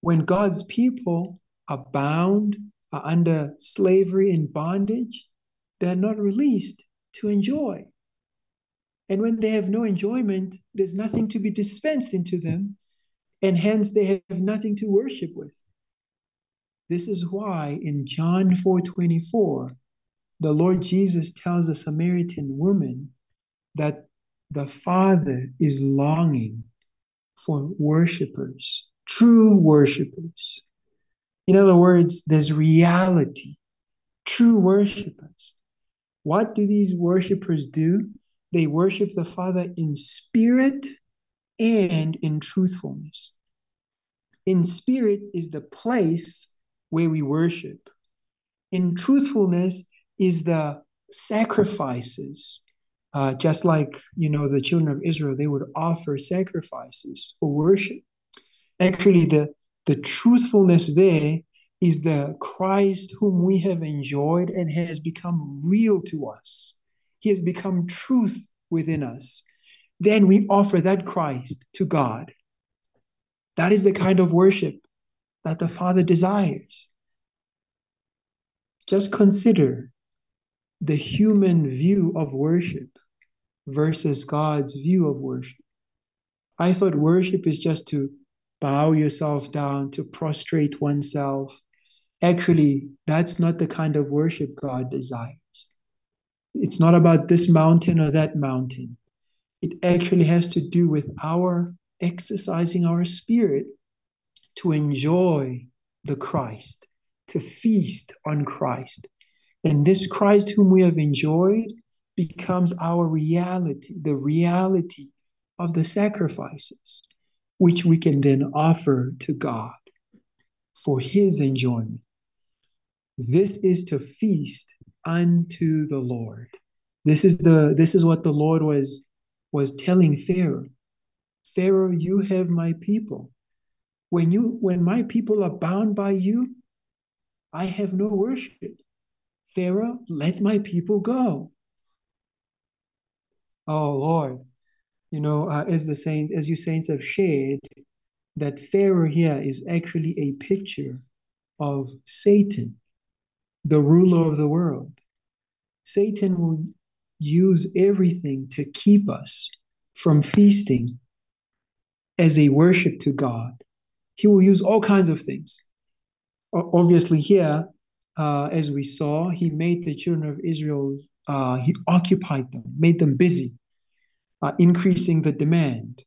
When God's people are bound, are under slavery and bondage, they're not released to enjoy. And when they have no enjoyment, there's nothing to be dispensed into them, and hence they have nothing to worship with. This is why in John 4:24, the Lord Jesus tells a Samaritan woman that the Father is longing for worshipers, true worshipers. In other words, there's reality, true worshipers. What do these worshipers do? They worship the Father in spirit and in truthfulness. In spirit is the place where we worship. In truthfulness is the sacrifices. Uh, just like you know the children of Israel, they would offer sacrifices for worship. Actually, the the truthfulness there is the Christ whom we have enjoyed and has become real to us. He has become truth within us. then we offer that Christ to God. That is the kind of worship that the Father desires. Just consider the human view of worship versus God's view of worship. I thought worship is just to bow yourself down, to prostrate oneself. Actually, that's not the kind of worship God desires. It's not about this mountain or that mountain. It actually has to do with our exercising our spirit to enjoy the Christ, to feast on Christ. And this Christ whom we have enjoyed becomes our reality, the reality of the sacrifices, which we can then offer to God for his enjoyment. This is to feast unto the Lord. This is the this is what the Lord was was telling Pharaoh. Pharaoh, you have my people. When you when my people are bound by you, I have no worship. Pharaoh, let my people go. Oh Lord, you know, uh, as the saints, as you saints have shared, that Pharaoh here is actually a picture of Satan, the ruler of the world. Satan will use everything to keep us from feasting as a worship to God. He will use all kinds of things. Obviously, here, uh, as we saw, he made the children of Israel, uh, he occupied them, made them busy, uh, increasing the demand.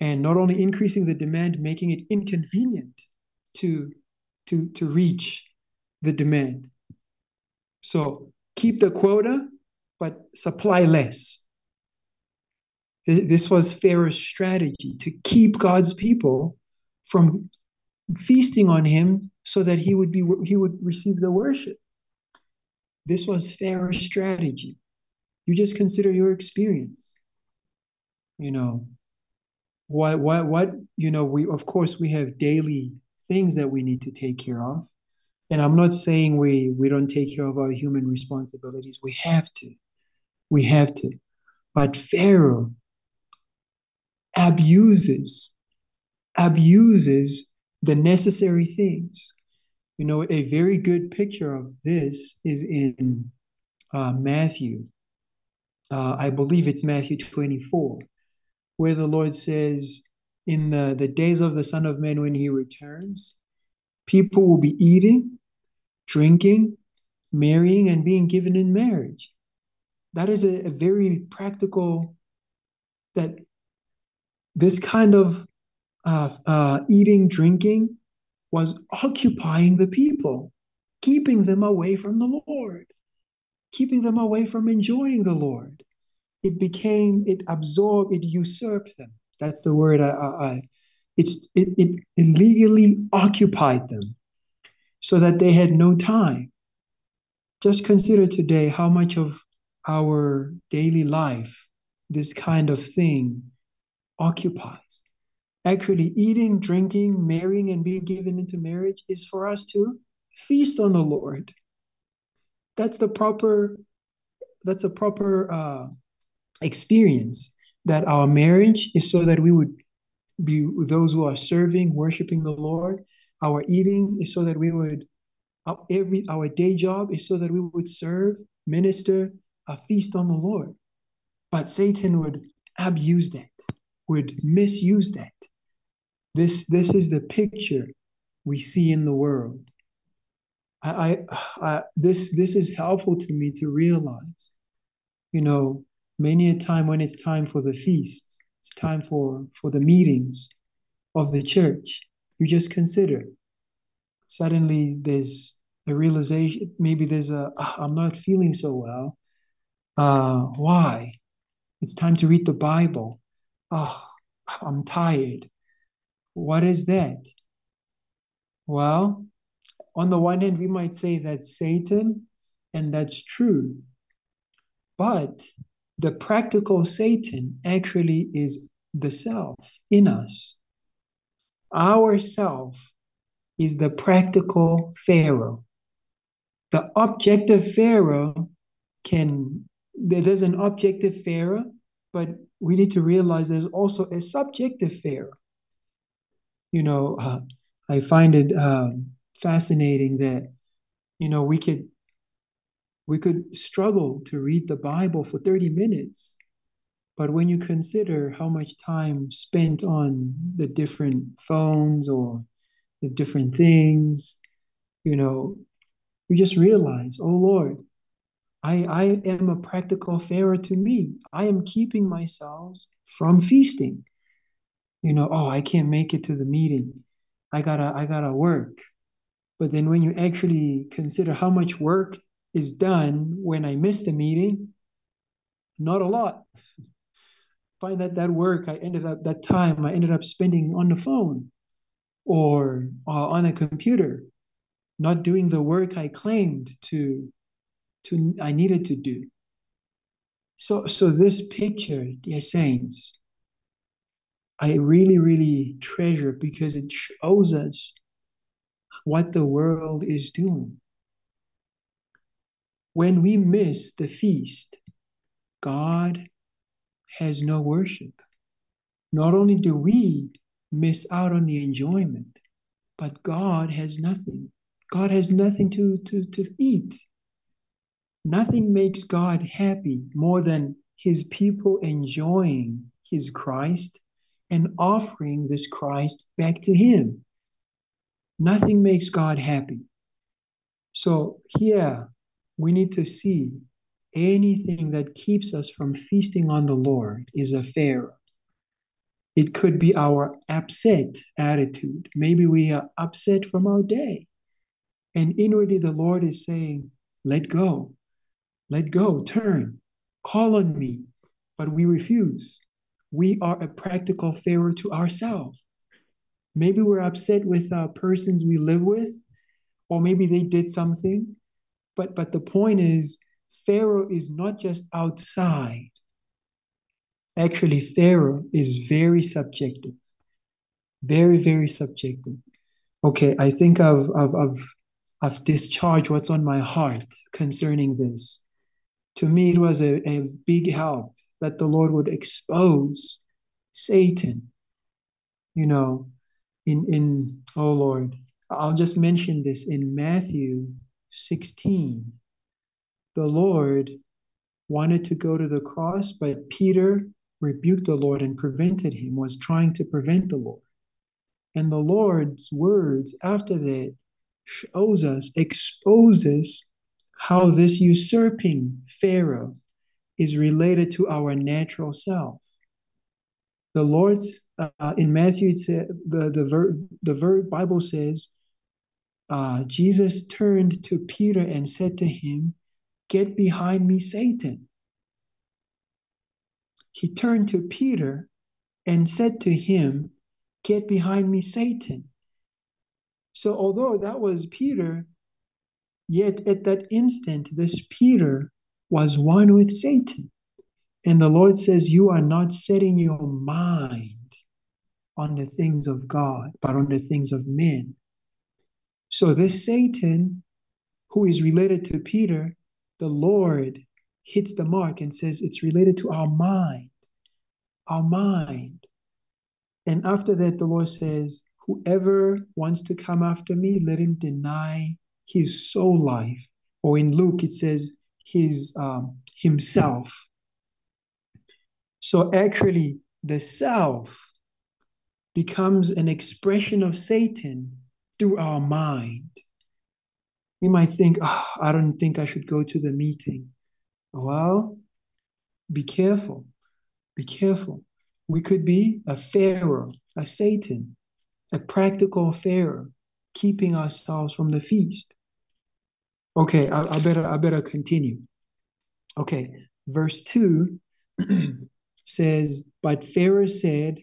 And not only increasing the demand, making it inconvenient to, to, to reach the demand. So keep the quota, but supply less. This was Pharaoh's strategy to keep God's people from feasting on him so that he would be he would receive the worship. This was Pharaoh's strategy. You just consider your experience. You know, what what what you know, we of course we have daily things that we need to take care of. And I'm not saying we we don't take care of our human responsibilities. We have to. We have to. But Pharaoh abuses abuses the necessary things. You know, a very good picture of this is in uh, Matthew. Uh, I believe it's Matthew 24, where the Lord says, In the, the days of the Son of Man when he returns, people will be eating, drinking, marrying, and being given in marriage. That is a, a very practical, that this kind of uh, uh, eating, drinking was occupying the people, keeping them away from the Lord, keeping them away from enjoying the Lord. It became, it absorbed, it usurped them. That's the word I, I, it's, it, it illegally occupied them so that they had no time. Just consider today how much of our daily life this kind of thing occupies. Actually, eating, drinking, marrying, and being given into marriage is for us to feast on the Lord. That's the proper. That's a proper uh, experience. That our marriage is so that we would be those who are serving, worshiping the Lord. Our eating is so that we would. Our, every our day job is so that we would serve, minister, a feast on the Lord. But Satan would abuse that would misuse that. This, this is the picture we see in the world. I, I, I, this, this is helpful to me to realize, you know, many a time when it's time for the feasts, it's time for, for the meetings of the church, you just consider. Suddenly there's a realization, maybe there's a, ah, I'm not feeling so well. Uh, why? It's time to read the Bible oh, I'm tired. What is that? Well, on the one hand, we might say that's Satan, and that's true. But the practical Satan actually is the self in us. Our self is the practical Pharaoh. The objective Pharaoh can, there's an objective Pharaoh but we need to realize there's also a subjective Pharaoh. You know, uh, I find it um, fascinating that you know we could we could struggle to read the Bible for 30 minutes. But when you consider how much time spent on the different phones or the different things, you know, we just realize, oh Lord, I, I am a practical Pharaoh to me. I am keeping myself from feasting. You know, oh, I can't make it to the meeting. I gotta, I gotta work. But then when you actually consider how much work is done when I miss the meeting, not a lot. Find that that work I ended up that time I ended up spending on the phone or uh, on a computer, not doing the work I claimed to to I needed to do. So so this picture, dear saints, I really really treasure because it shows us what the world is doing. When we miss the feast, God has no worship. Not only do we miss out on the enjoyment, but God has nothing. God has nothing to, to, to eat. Nothing makes God happy more than his people enjoying his Christ and offering this Christ back to him. Nothing makes God happy. So here we need to see anything that keeps us from feasting on the Lord is a Pharaoh. It could be our upset attitude. Maybe we are upset from our day. And inwardly, the Lord is saying, Let go, let go, turn, call on me. But we refuse. We are a practical Pharaoh to ourselves. Maybe we're upset with uh, persons we live with, or maybe they did something. But, but the point is, Pharaoh is not just outside. Actually, Pharaoh is very subjective. Very, very subjective. Okay, I think I've, I've, I've, I've discharged what's on my heart concerning this. To me, it was a, a big help that the Lord would expose Satan. You know, in, in, oh Lord, I'll just mention this in Matthew 16 the Lord wanted to go to the cross, but Peter rebuked the Lord and prevented him, was trying to prevent the Lord. And the Lord's words after that shows us, exposes how this usurping Pharaoh is related to our natural self. The Lord's uh, in Matthew, the the ver, the ver, Bible says, uh, Jesus turned to Peter and said to him, Get behind me, Satan. He turned to Peter and said to him, Get behind me, Satan. So, although that was Peter, yet at that instant, this Peter was one with Satan. And the Lord says, You are not setting your mind on the things of God, but on the things of men. So, this Satan, who is related to Peter, the Lord hits the mark and says it's related to our mind. Our mind. And after that, the Lord says, Whoever wants to come after me, let him deny his soul life. Or in Luke, it says his um, himself. So actually, the self becomes an expression of Satan through our mind we might think, oh, I don't think I should go to the meeting. Well, be careful. Be careful. We could be a Pharaoh, a Satan, a practical Pharaoh, keeping ourselves from the feast. Okay, I, I better I better continue. Okay, verse 2 says, But Pharaoh said,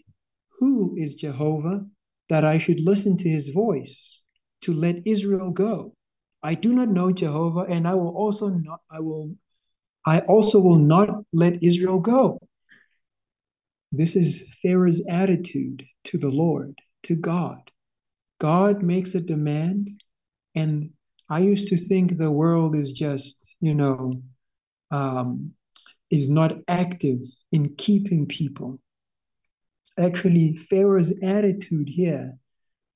Who is Jehovah that I should listen to his voice to let Israel go? I do not know Jehovah, and I will also not I will I also will not let Israel go. This is Pharaoh's attitude to the Lord, to God. God makes a demand, and I used to think the world is just, you know, um, is not active in keeping people. Actually, Pharaoh's attitude here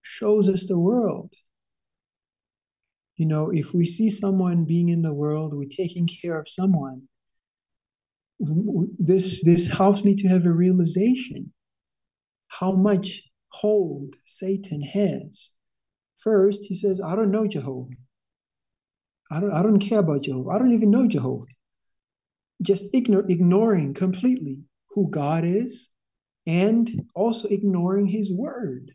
shows us the world. You know, if we see someone being in the world, we're taking care of someone. This this helps me to have a realization how much hold Satan has. First, he says, I don't know Jehovah. I don't, I don't care about Jehovah. I don't even know Jehovah. Just ignore, ignoring completely who God is and also ignoring his word.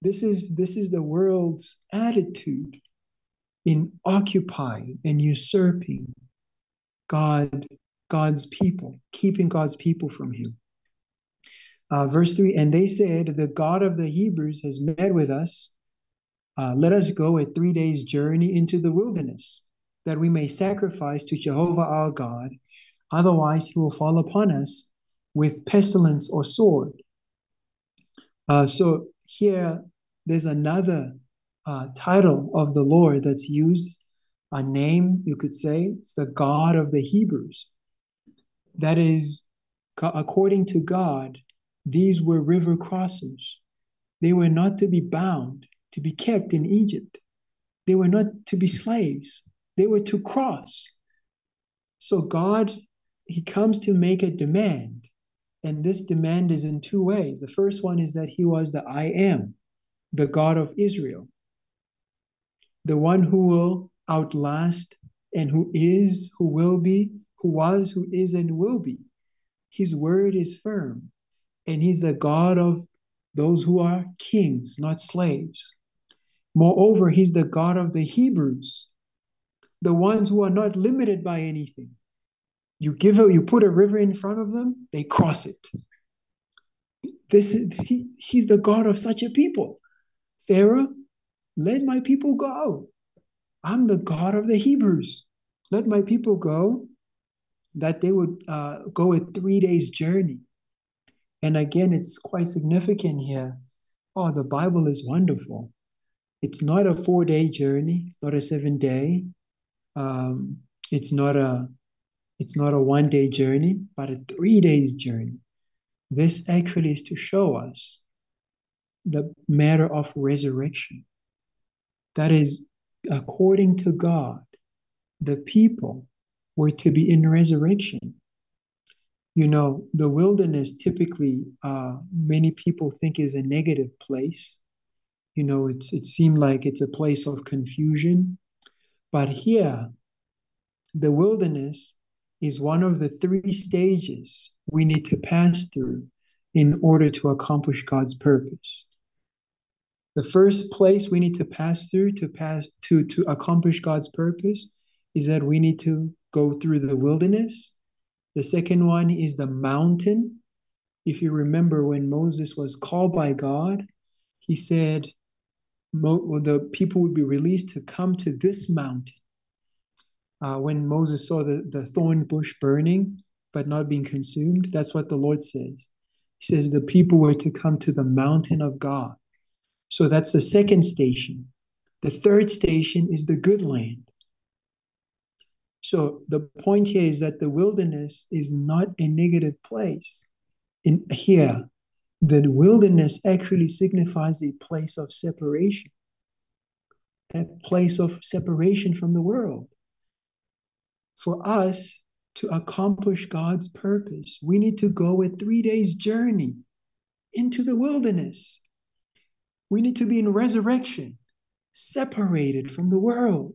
This is, this is the world's attitude in occupying and usurping God, God's people, keeping God's people from him. Uh, verse 3 And they said, The God of the Hebrews has met with us. Uh, let us go a three days' journey into the wilderness, that we may sacrifice to Jehovah our God. Otherwise, he will fall upon us with pestilence or sword. Uh, so here, there's another uh, title of the Lord that's used, a name, you could say. It's the God of the Hebrews. That is, according to God, these were river crossers. They were not to be bound, to be kept in Egypt. They were not to be slaves. They were to cross. So God, He comes to make a demand. And this demand is in two ways. The first one is that He was the I am, the God of Israel, the one who will outlast and who is, who will be, who was, who is, and will be. His word is firm and he's the God of those who are kings, not slaves. Moreover, he's the God of the Hebrews, the ones who are not limited by anything. You give a, you put a river in front of them, they cross it. This is he, he's the God of such a people. Pharaoh, let my people go. I'm the God of the Hebrews. Let my people go, that they would uh, go a three days journey. And again, it's quite significant here. Oh, the Bible is wonderful. It's not a four day journey. It's not a seven day. Um, it's not a it's not a one day journey, but a three days journey. This actually is to show us the matter of resurrection. That is, according to God, the people were to be in resurrection you know, the wilderness typically uh, many people think is a negative place. You know, it's it seemed like it's a place of confusion, but here, the wilderness is one of the three stages we need to pass through in order to accomplish God's purpose. The first place we need to pass through to pass to to accomplish God's purpose is that we need to go through the wilderness the second one is the mountain. If you remember when Moses was called by God, he said the people would be released to come to this mountain. Uh, when Moses saw the, the thorn bush burning but not being consumed, that's what the Lord says. He says the people were to come to the mountain of God. So that's the second station. The third station is the good land. So the point here is that the wilderness is not a negative place. In here, the wilderness actually signifies a place of separation, a place of separation from the world. For us to accomplish God's purpose, we need to go a three days journey into the wilderness. We need to be in resurrection, separated from the world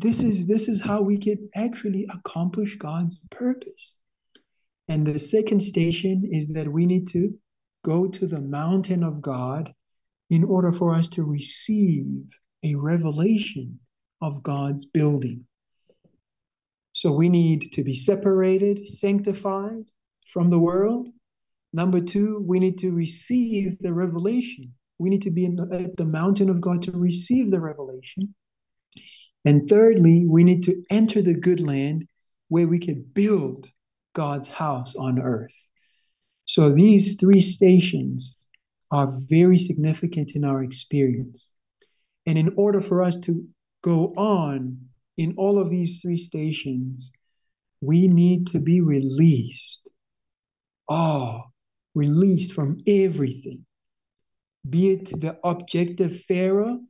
this is this is how we can actually accomplish God's purpose. And the second station is that we need to go to the mountain of God in order for us to receive a revelation of God's building. So we need to be separated, sanctified from the world. Number two, we need to receive the revelation. We need to be the, at the mountain of God to receive the revelation. And thirdly, we need to enter the good land where we can build God's house on earth. So these three stations are very significant in our experience. And in order for us to go on in all of these three stations, We need to be released. Oh, released from everything, be it the objective Pharaoh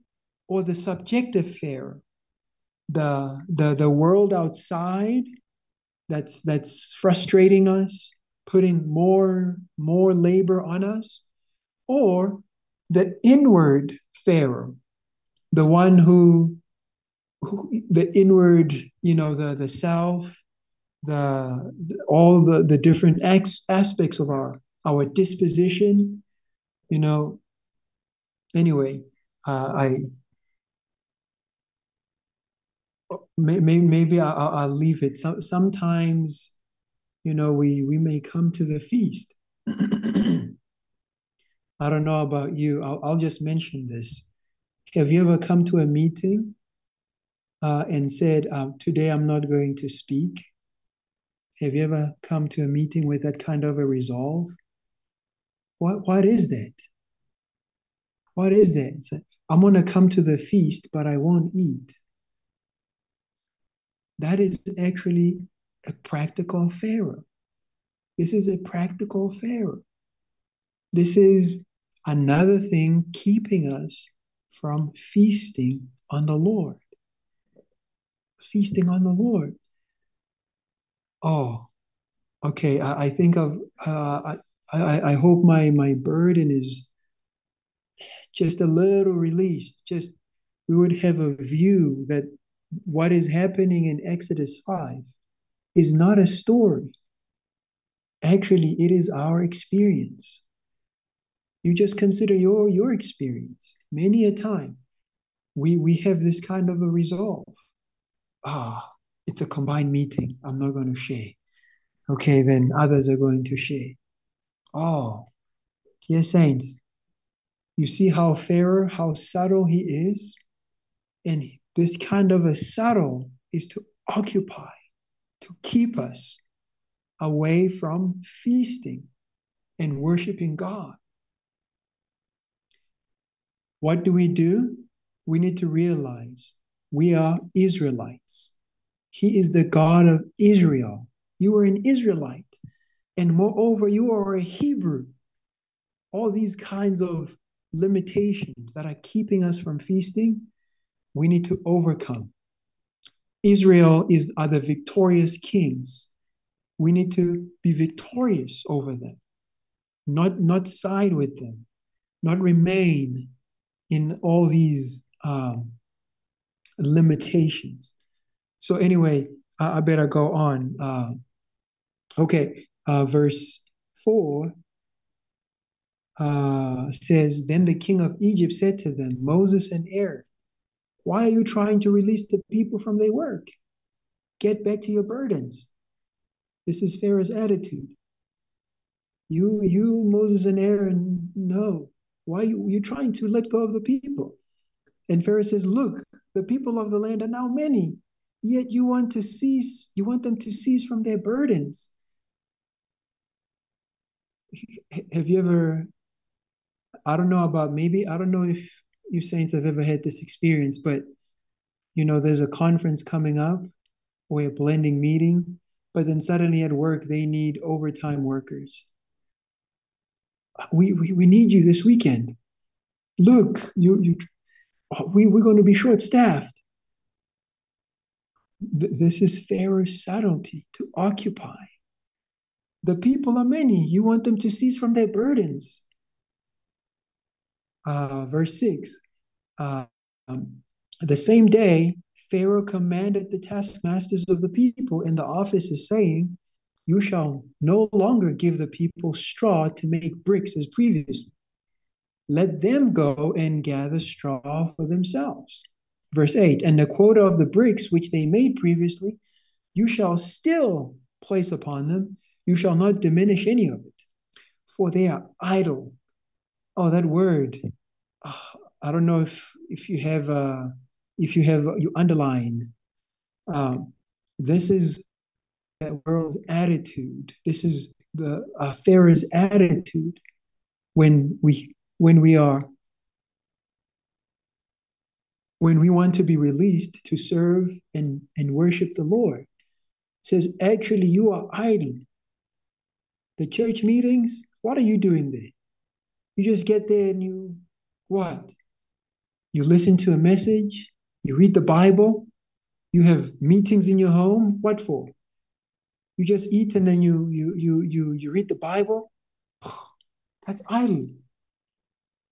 or the subjective Pharaoh, the, the, the world outside that's, that's frustrating us, putting more, more labor on us, or the inward Pharaoh, the one who, who the inward, you know, the, the self, the all the, the different ex- aspects of our our disposition, you know. Anyway, uh, I maybe maybe I'll, I'll leave it. So, sometimes, you know, we we may come to the feast. I don't know about you. I'll, I'll just mention this. Have you ever come to a meeting uh, and said, um, "Today I'm not going to speak"? Have you ever come to a meeting with that kind of a resolve? What what is that? What is that? Like, I'm gonna come to the feast, but I won't eat. That is actually a practical Pharaoh. This is a practical Pharaoh. This is another thing keeping us from feasting on the Lord. Feasting on the Lord. Oh, okay. I, I think of. Uh, I, I I hope my my burden is just a little released. Just we would have a view that what is happening in Exodus five is not a story. Actually, it is our experience. You just consider your your experience. Many a time, we we have this kind of a resolve. Ah, it's a combined meeting. I'm not going to share. Okay, then others are going to share. Oh, dear saints, you see how Pharaoh, how subtle he is? And this kind of a subtle is to occupy, to keep us away from feasting and worshiping God. What do we do? We need to realize we are Israelites. He is the God of Israel. You are an Israelite. And moreover, you are a Hebrew. All these kinds of limitations that are keeping us from feasting, we need to overcome. Israel is are the victorious kings. We need to be victorious over them, not, not side with them, not remain in all these um, limitations. So anyway, I, I better go on. Uh, okay, uh, verse four uh, says, Then the king of Egypt said to them, Moses and Aaron, why are you trying to release the people from their work? Get back to your burdens. This is Pharaoh's attitude. You, you, Moses and Aaron, no. Why are you, you trying to let go of the people? And Pharaoh says, Look, the people of the land are now many, yet you want to cease, you want them to cease from their burdens. Have you ever, I don't know about maybe, I don't know if you saints have ever had this experience, but you know, there's a conference coming up or a blending meeting, but then suddenly at work they need overtime workers. We, we, we need you this weekend. Look, you, you we, we're going to be short staffed. Th- this is Pharaoh's subtlety to occupy. The people are many. You want them to cease from their burdens. Uh, verse 6 uh, um, The same day, Pharaoh commanded the taskmasters of the people in the offices, saying, You shall no longer give the people straw to make bricks as previously let them go and gather straw for themselves. Verse 8 And the quota of the bricks which they made previously, you shall still place upon them, you shall not diminish any of it, for they are idle. Oh, that word. Oh, I don't know if if you have uh if you have you underline. Um, this is that world's attitude. This is the uh, Pharaoh's attitude when we when we are when we want to be released to serve and, and worship the Lord. says, actually, you are idle. The church meetings, what are you doing there? You just get there and you, what? You listen to a message, you read the Bible, you have meetings in your home. What for? You just eat and then you you you you you read the Bible. That's idle.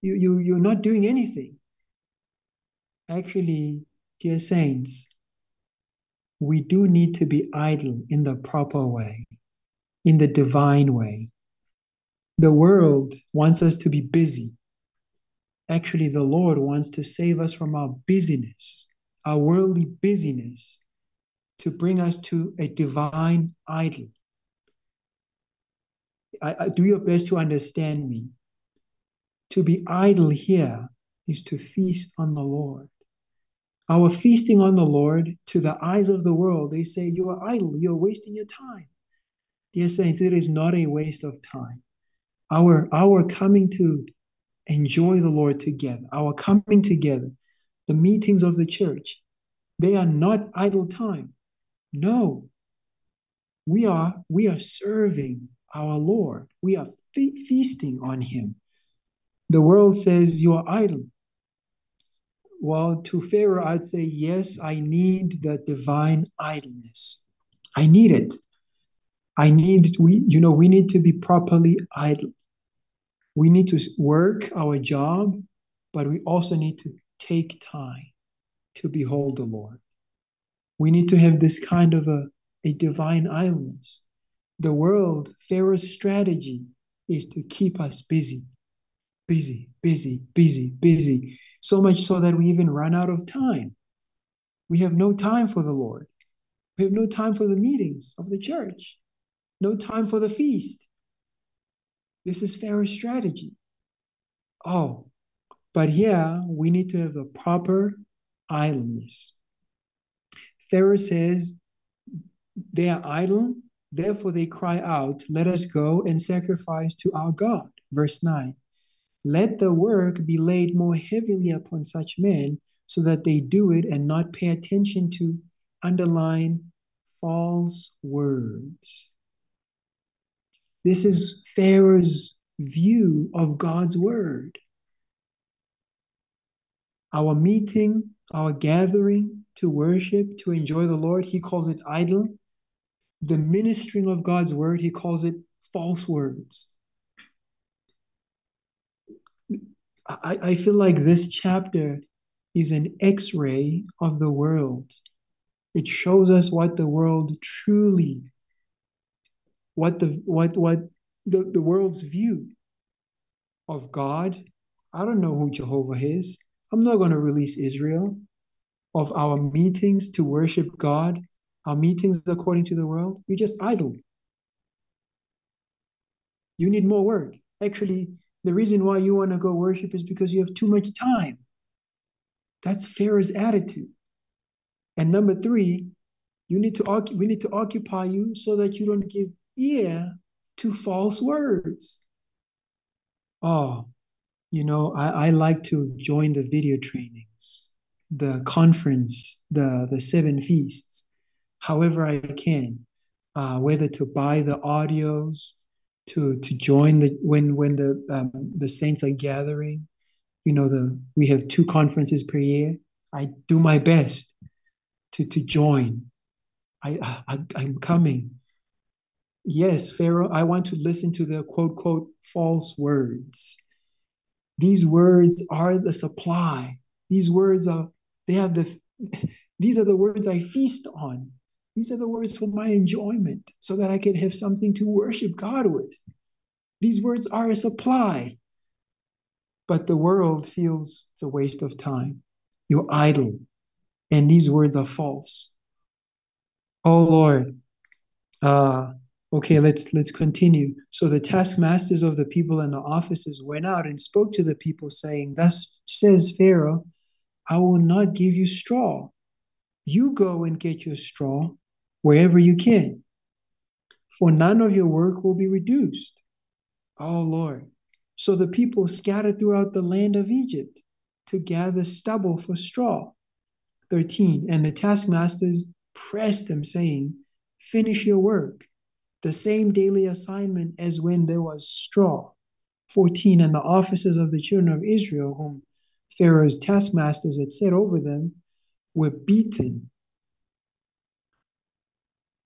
You you you're not doing anything. Actually, dear saints, we do need to be idle in the proper way, in the divine way. The world wants us to be busy. Actually, the Lord wants to save us from our busyness, our worldly busyness, to bring us to a divine idle. I, I, do your best to understand me. To be idle here is to feast on the Lord. Our feasting on the Lord, to the eyes of the world, they say, You are idle, you're wasting your time. Dear saints, it is not a waste of time. Our, our coming to enjoy the Lord together, our coming together, the meetings of the church, they are not idle time. No. We are we are serving our Lord. We are fe- feasting on him. The world says you are idle. Well, to Pharaoh, I'd say, yes, I need the divine idleness. I need it. I need, we, you know, we need to be properly idle. We need to work our job, but we also need to take time to behold the Lord. We need to have this kind of a, a divine idleness. The world, Pharaoh's strategy is to keep us busy, busy, busy, busy, busy so much so that we even run out of time. We have no time for the Lord. We have no time for the meetings of the church, no time for the feast. This is Pharaoh's strategy. Oh, but here we need to have the proper idleness. Pharaoh says, They are idle, therefore they cry out, Let us go and sacrifice to our God. Verse 9. Let the work be laid more heavily upon such men so that they do it and not pay attention to underline false words. This is Pharaoh's view of God's word. Our meeting, our gathering to worship, to enjoy the Lord, he calls it idle. The ministering of God's word, he calls it false words. I, I feel like this chapter is an x ray of the world. It shows us what the world truly, what the what what the, the world's view of God. I don't know who Jehovah is. I'm not going to release Israel of our meetings to worship God, our meetings according to the world. You're just idle. You need more work. Actually, the reason why you want to go worship is because you have too much time. That's Pharaoh's attitude. And number three, you need to we need to occupy you so that you don't give ear to false words. Oh, you know, I, I like to join the video trainings, the conference, the the seven feasts, however I can, uh, whether to buy the audios, to to join the when when the um, the saints are gathering. You know the we have two conferences per year. I do my best to to join. I, I i'm coming yes pharaoh i want to listen to the quote quote false words these words are the supply these words are they are the these are the words i feast on these are the words for my enjoyment so that I can have something to worship God with. These words are a supply. But the world feels it's a waste of time. You're idle. And these words are false. Oh Lord. Uh, okay, let's let's continue. So the taskmasters of the people and the officers went out and spoke to the people, saying, Thus says Pharaoh, I will not give you straw. You go and get your straw wherever you can, for none of your work will be reduced. Oh Lord. So the people scattered throughout the land of Egypt to gather stubble for straw. 13. And the taskmasters pressed them, saying, Finish your work. The same daily assignment as when there was straw. 14. And the officers of the children of Israel, whom Pharaoh's taskmasters had set over them, were beaten.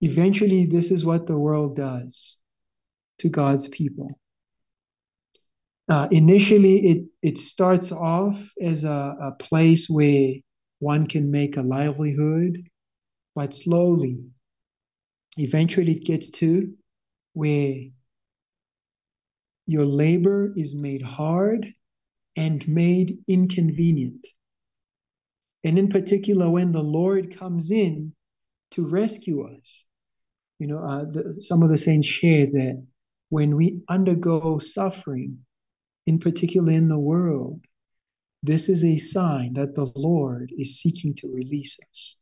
Eventually, this is what the world does to God's people. Uh, initially, it, it starts off as a, a place where one can make a livelihood, but slowly, eventually, it gets to where your labor is made hard and made inconvenient. And in particular, when the Lord comes in to rescue us, you know, uh, the, some of the saints share that when we undergo suffering, in particular in the world, this is a sign that the Lord is seeking to release us,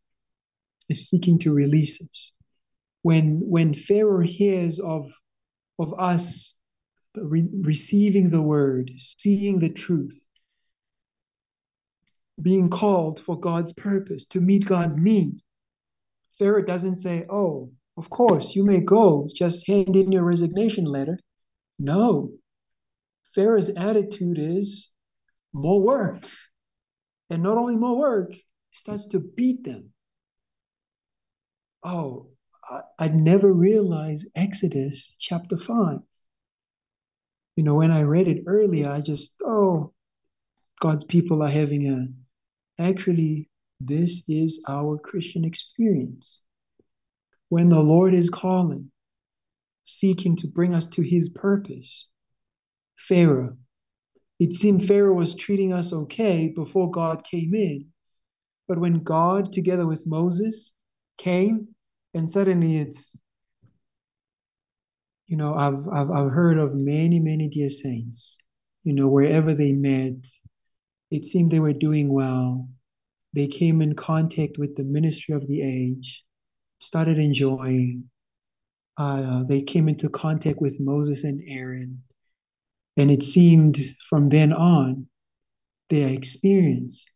is seeking to release us. When, when Pharaoh hears of, of us re- receiving the word, seeing the truth, being called for God's purpose, to meet God's need, Pharaoh doesn't say, Oh, of course, you may go, just hand in your resignation letter. No. Pharaoh's attitude is more work. And not only more work, he starts to beat them. Oh, I'd never realized Exodus chapter 5. You know, when I read it earlier, I just, oh, God's people are having a. Actually, this is our Christian experience. When the Lord is calling, seeking to bring us to his purpose, Pharaoh, it seemed Pharaoh was treating us okay before God came in. But when God, together with Moses, came, and suddenly it's, you know, I've, I've, I've heard of many, many dear saints, you know, wherever they met, it seemed they were doing well. They came in contact with the ministry of the age, started enjoying. Uh, they came into contact with Moses and Aaron and it seemed from then on, their experience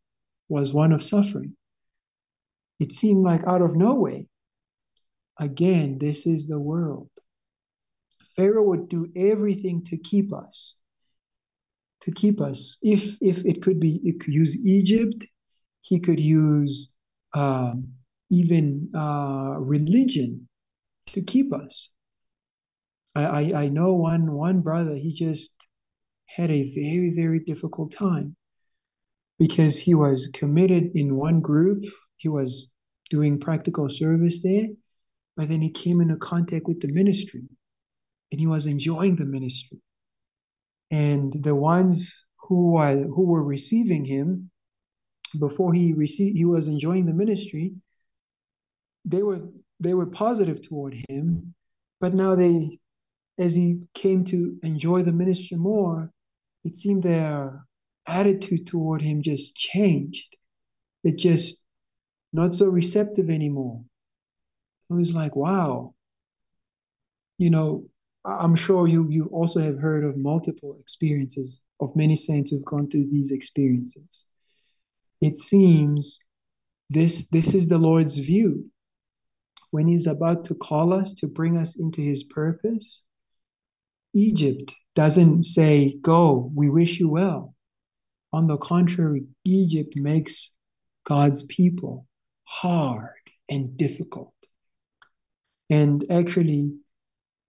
was one of suffering. It seemed like out of nowhere. Again, this is the world. Pharaoh would do everything to keep us. To keep us. If if it could be, it could use Egypt. He could use um, even uh, religion to keep us. I, I, I know one one brother. He just had a very very difficult time because he was committed in one group. He was doing practical service there, but then he came into contact with the ministry, and he was enjoying the ministry. And the ones who were who were receiving him before he received he was enjoying the ministry they were they were positive toward him but now they as he came to enjoy the ministry more, it seemed their attitude toward him just changed. It just not so receptive anymore. It was like, wow. You know, I'm sure you you also have heard of multiple experiences of many saints who've gone through these experiences. It seems this this is the Lord's view. When he's about to call us to bring us into his purpose, Egypt doesn't say, Go, we wish you well. On the contrary, Egypt makes God's people hard and difficult. And actually,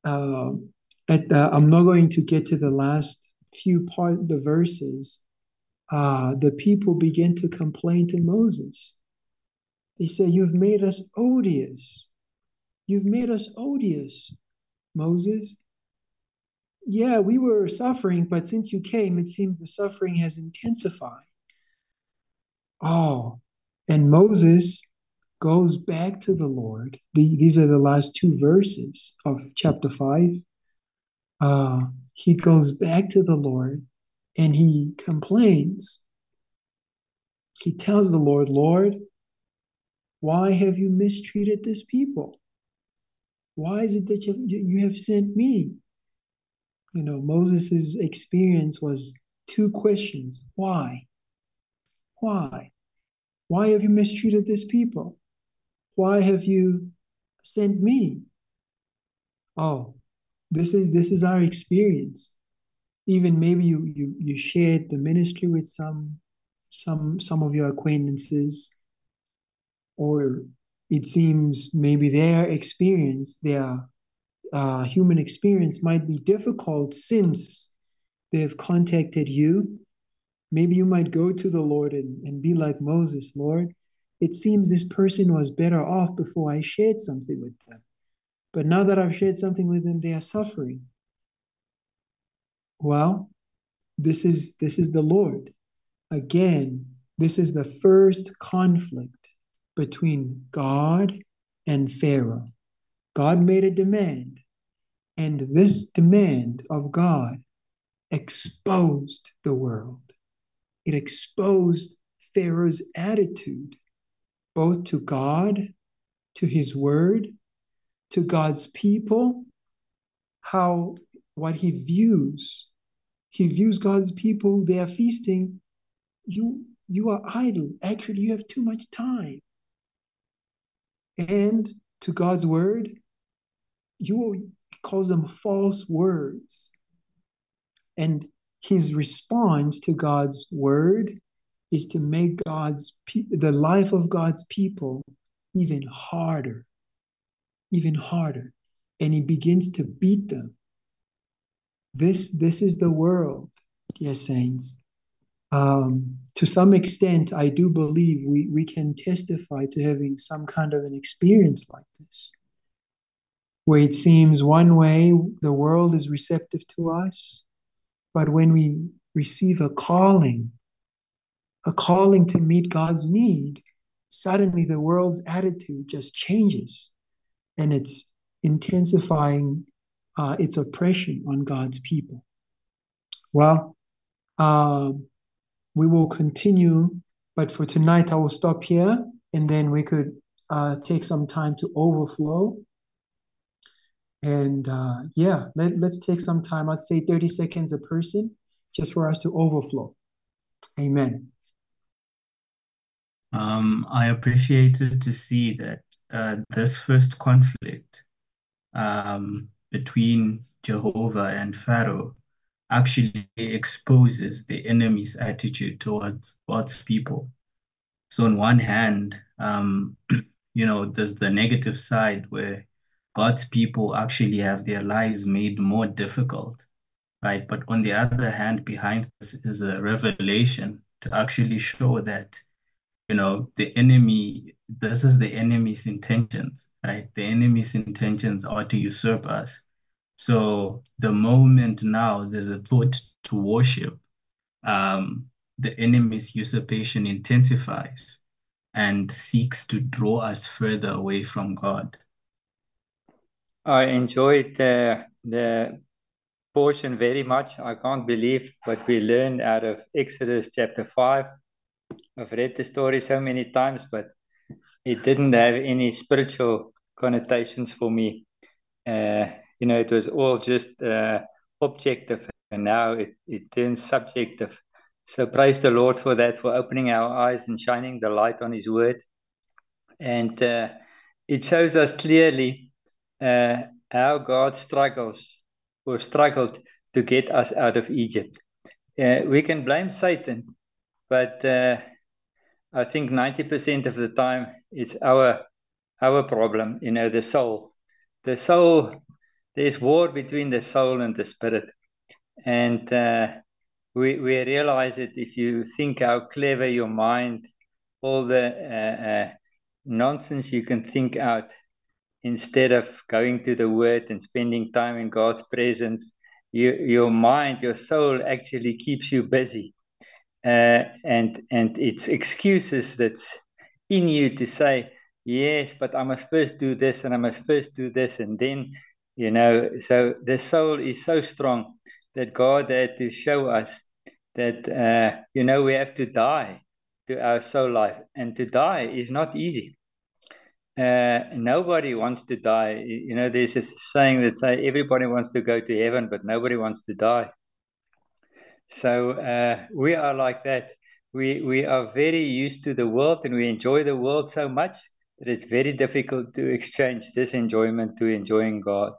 uh, at I'm not going to get to the last few part the verses. Uh, the people begin to complain to Moses. They say, "You've made us odious. You've made us odious, Moses yeah, we were suffering, but since you came, it seems the suffering has intensified. Oh, and Moses goes back to the Lord. The, these are the last two verses of chapter 5. Uh, he goes back to the Lord and he complains. He tells the Lord, Lord, why have you mistreated this people? Why is it that you, you have sent me? you know, Moses' experience was two questions. Why? Why? Why have you mistreated this people? Why have you sent me. Oh, this is this is our experience. Even maybe you you you shared the ministry with some some some of your acquaintances, or it seems maybe their experience, their uh, human experience might be difficult since they've contacted you. Maybe you might go to the Lord and, and be like Moses, Lord, it seems this person was better off before I shared something with them. But now that I've shared something with them, they are suffering. Well, this is this is the Lord. Again, this is the first conflict between God and Pharaoh. God made a demand, and this demand of God exposed the world. It exposed Pharaoh's attitude, both to God, to his word, to God's people, how what he views. He views God's people, they are feasting. You you are idle. Actually, you have too much time. And to God's word, you calls them false words. And his response to God's word is to make God's the life of God's people even harder, even harder. And he begins to beat them. This, this is the world, dear saints. Um, to some extent, I do believe we, we can testify to having some kind of an experience like this, where it seems one way the world is receptive to us, but when we receive a calling, a calling to meet God's need, suddenly the world's attitude just changes and it's intensifying uh, its oppression on God's people. Well, um, we will continue, but for tonight I will stop here and then we could uh, take some time to overflow. And uh, yeah, let, let's take some time. I'd say 30 seconds a person just for us to overflow. Amen. Um, I appreciated to see that uh, this first conflict um, between Jehovah and Pharaoh actually exposes the enemy's attitude towards God's people. So, on one hand, um, you know, there's the negative side where God's people actually have their lives made more difficult, right? But on the other hand, behind this is a revelation to actually show that, you know, the enemy, this is the enemy's intentions, right? The enemy's intentions are to usurp us. So the moment now there's a thought to worship, um, the enemy's usurpation intensifies and seeks to draw us further away from God. I enjoyed the the portion very much. I can't believe what we learned out of Exodus chapter five. I've read the story so many times, but it didn't have any spiritual connotations for me. Uh, you know, it was all just uh, objective, and now it, it turns subjective. So praise the Lord for that, for opening our eyes and shining the light on His Word. And uh, it shows us clearly uh, how God struggles or struggled to get us out of Egypt. Uh, we can blame Satan, but uh, I think 90% of the time it's our our problem, you know, the soul. The soul there's war between the soul and the spirit. And uh, we, we realize that if you think how clever your mind, all the uh, uh, nonsense you can think out instead of going to the word and spending time in God's presence, you, your mind, your soul actually keeps you busy. Uh, and and it's excuses that's in you to say, yes, but I must first do this and I must first do this and then you know, so the soul is so strong that God had to show us that, uh, you know, we have to die to our soul life. And to die is not easy. Uh, nobody wants to die. You know, there's a saying that say everybody wants to go to heaven, but nobody wants to die. So uh, we are like that. We we are very used to the world, and we enjoy the world so much that it's very difficult to exchange this enjoyment to enjoying God.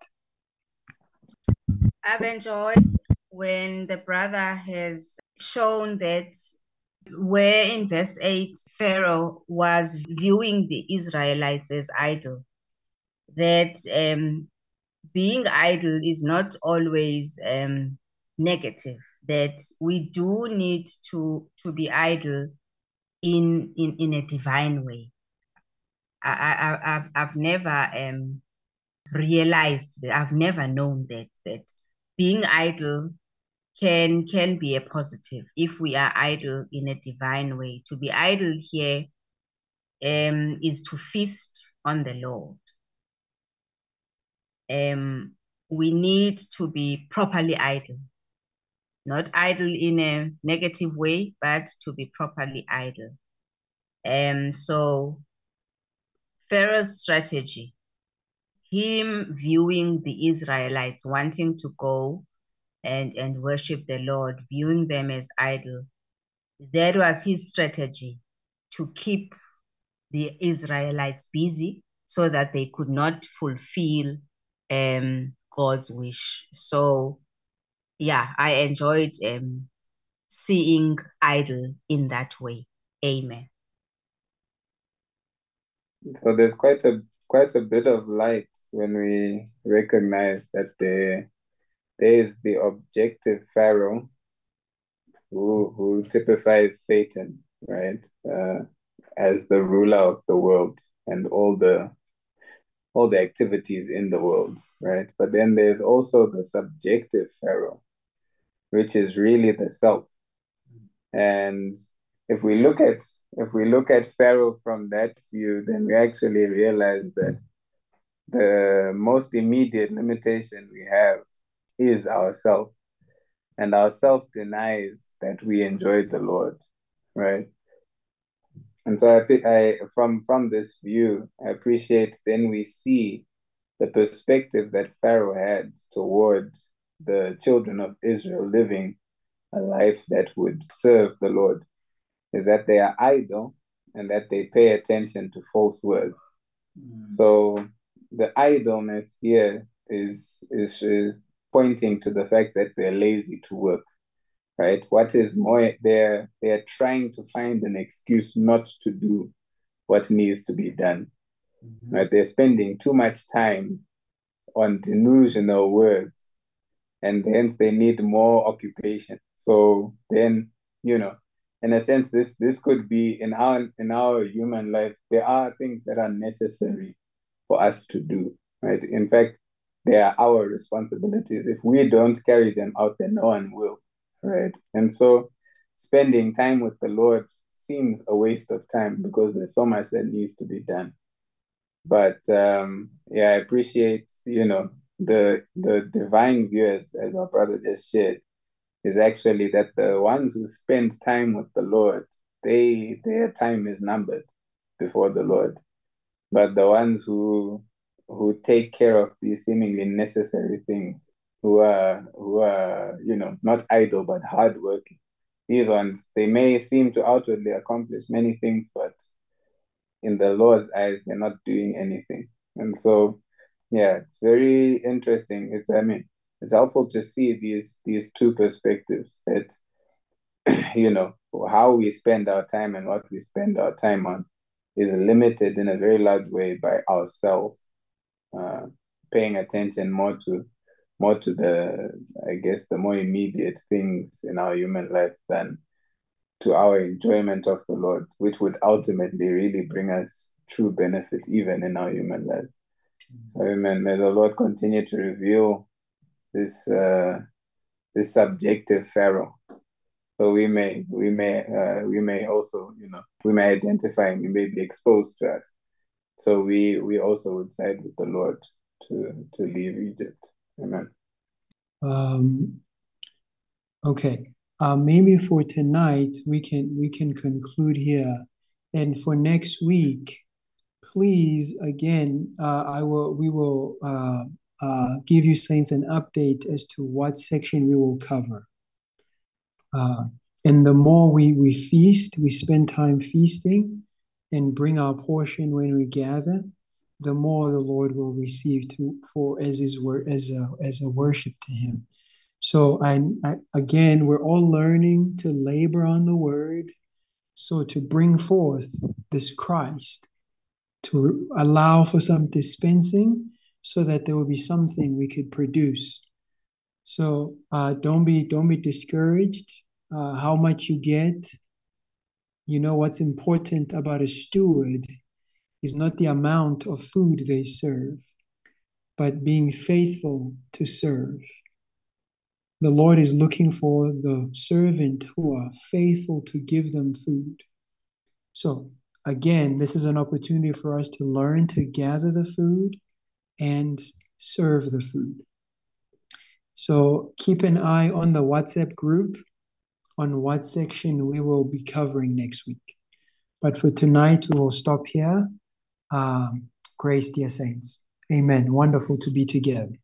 I've enjoyed when the brother has shown that where in verse 8 Pharaoh was viewing the Israelites as idle, that um, being idle is not always um, negative, that we do need to, to be idle in, in, in a divine way. I, I, I've, I've never um, realized that, I've never known that, that being idle can can be a positive if we are idle in a divine way. To be idle here um, is to feast on the Lord. Um, we need to be properly idle, not idle in a negative way, but to be properly idle. Um, so Pharaoh's strategy, him viewing the Israelites wanting to go and, and worship the Lord, viewing them as idle, That was his strategy to keep the Israelites busy so that they could not fulfill um, God's wish. So, yeah, I enjoyed um, seeing idle in that way. Amen. So there's quite a quite a bit of light when we recognize that there there is the objective Pharaoh who who typifies Satan, right, uh, as the ruler of the world and all the all the activities in the world, right? But then there's also the subjective Pharaoh, which is really the self. And if we look at if we look at Pharaoh from that view, then we actually realize that the most immediate limitation we have is ourself, and ourself denies that we enjoy the Lord, right? And so I I from from this view, I appreciate then we see the perspective that Pharaoh had toward the children of Israel living a life that would serve the Lord is that they are idle and that they pay attention to false words. Mm. So the idleness here is, is is pointing to the fact that they're lazy to work. Right? What is more they're they're trying to find an excuse not to do what needs to be done. Mm-hmm. Right? They're spending too much time on delusional words and hence they need more occupation. So then, you know, in a sense this this could be in our in our human life there are things that are necessary for us to do right? In fact they are our responsibilities. If we don't carry them out then no one will right? And so spending time with the lord seems a waste of time because there's so much that needs to be done. But um yeah i appreciate you know the the divine view as, as our brother just shared is actually that the ones who spend time with the Lord, they their time is numbered before the Lord. But the ones who who take care of these seemingly necessary things, who are who are, you know, not idle but hardworking, these ones, they may seem to outwardly accomplish many things, but in the Lord's eyes, they're not doing anything. And so, yeah, it's very interesting. It's I mean, it's helpful to see these these two perspectives that you know how we spend our time and what we spend our time on is limited in a very large way by ourselves uh, paying attention more to more to the i guess the more immediate things in our human life than to our enjoyment of the lord which would ultimately really bring us true benefit even in our human so amen may the lord continue to reveal this uh, this subjective pharaoh. So we may we may uh, we may also you know we may identify and we may be exposed to us. So we we also would side with the Lord to to leave Egypt. Amen. Um, okay. Uh, maybe for tonight we can we can conclude here, and for next week, please again uh, I will we will uh, uh, give you saints an update as to what section we will cover. Uh, and the more we, we feast, we spend time feasting, and bring our portion when we gather, the more the Lord will receive to for as his word as a as a worship to him. So I, I again we're all learning to labor on the word, so to bring forth this Christ, to allow for some dispensing, so that there will be something we could produce. So uh, don't be don't be discouraged. Uh, how much you get, you know what's important about a steward is not the amount of food they serve, but being faithful to serve. The Lord is looking for the servant who are faithful to give them food. So, again, this is an opportunity for us to learn to gather the food and serve the food. So, keep an eye on the WhatsApp group on what section we will be covering next week. But for tonight, we will stop here. Um, grace, dear saints. Amen. Wonderful to be together.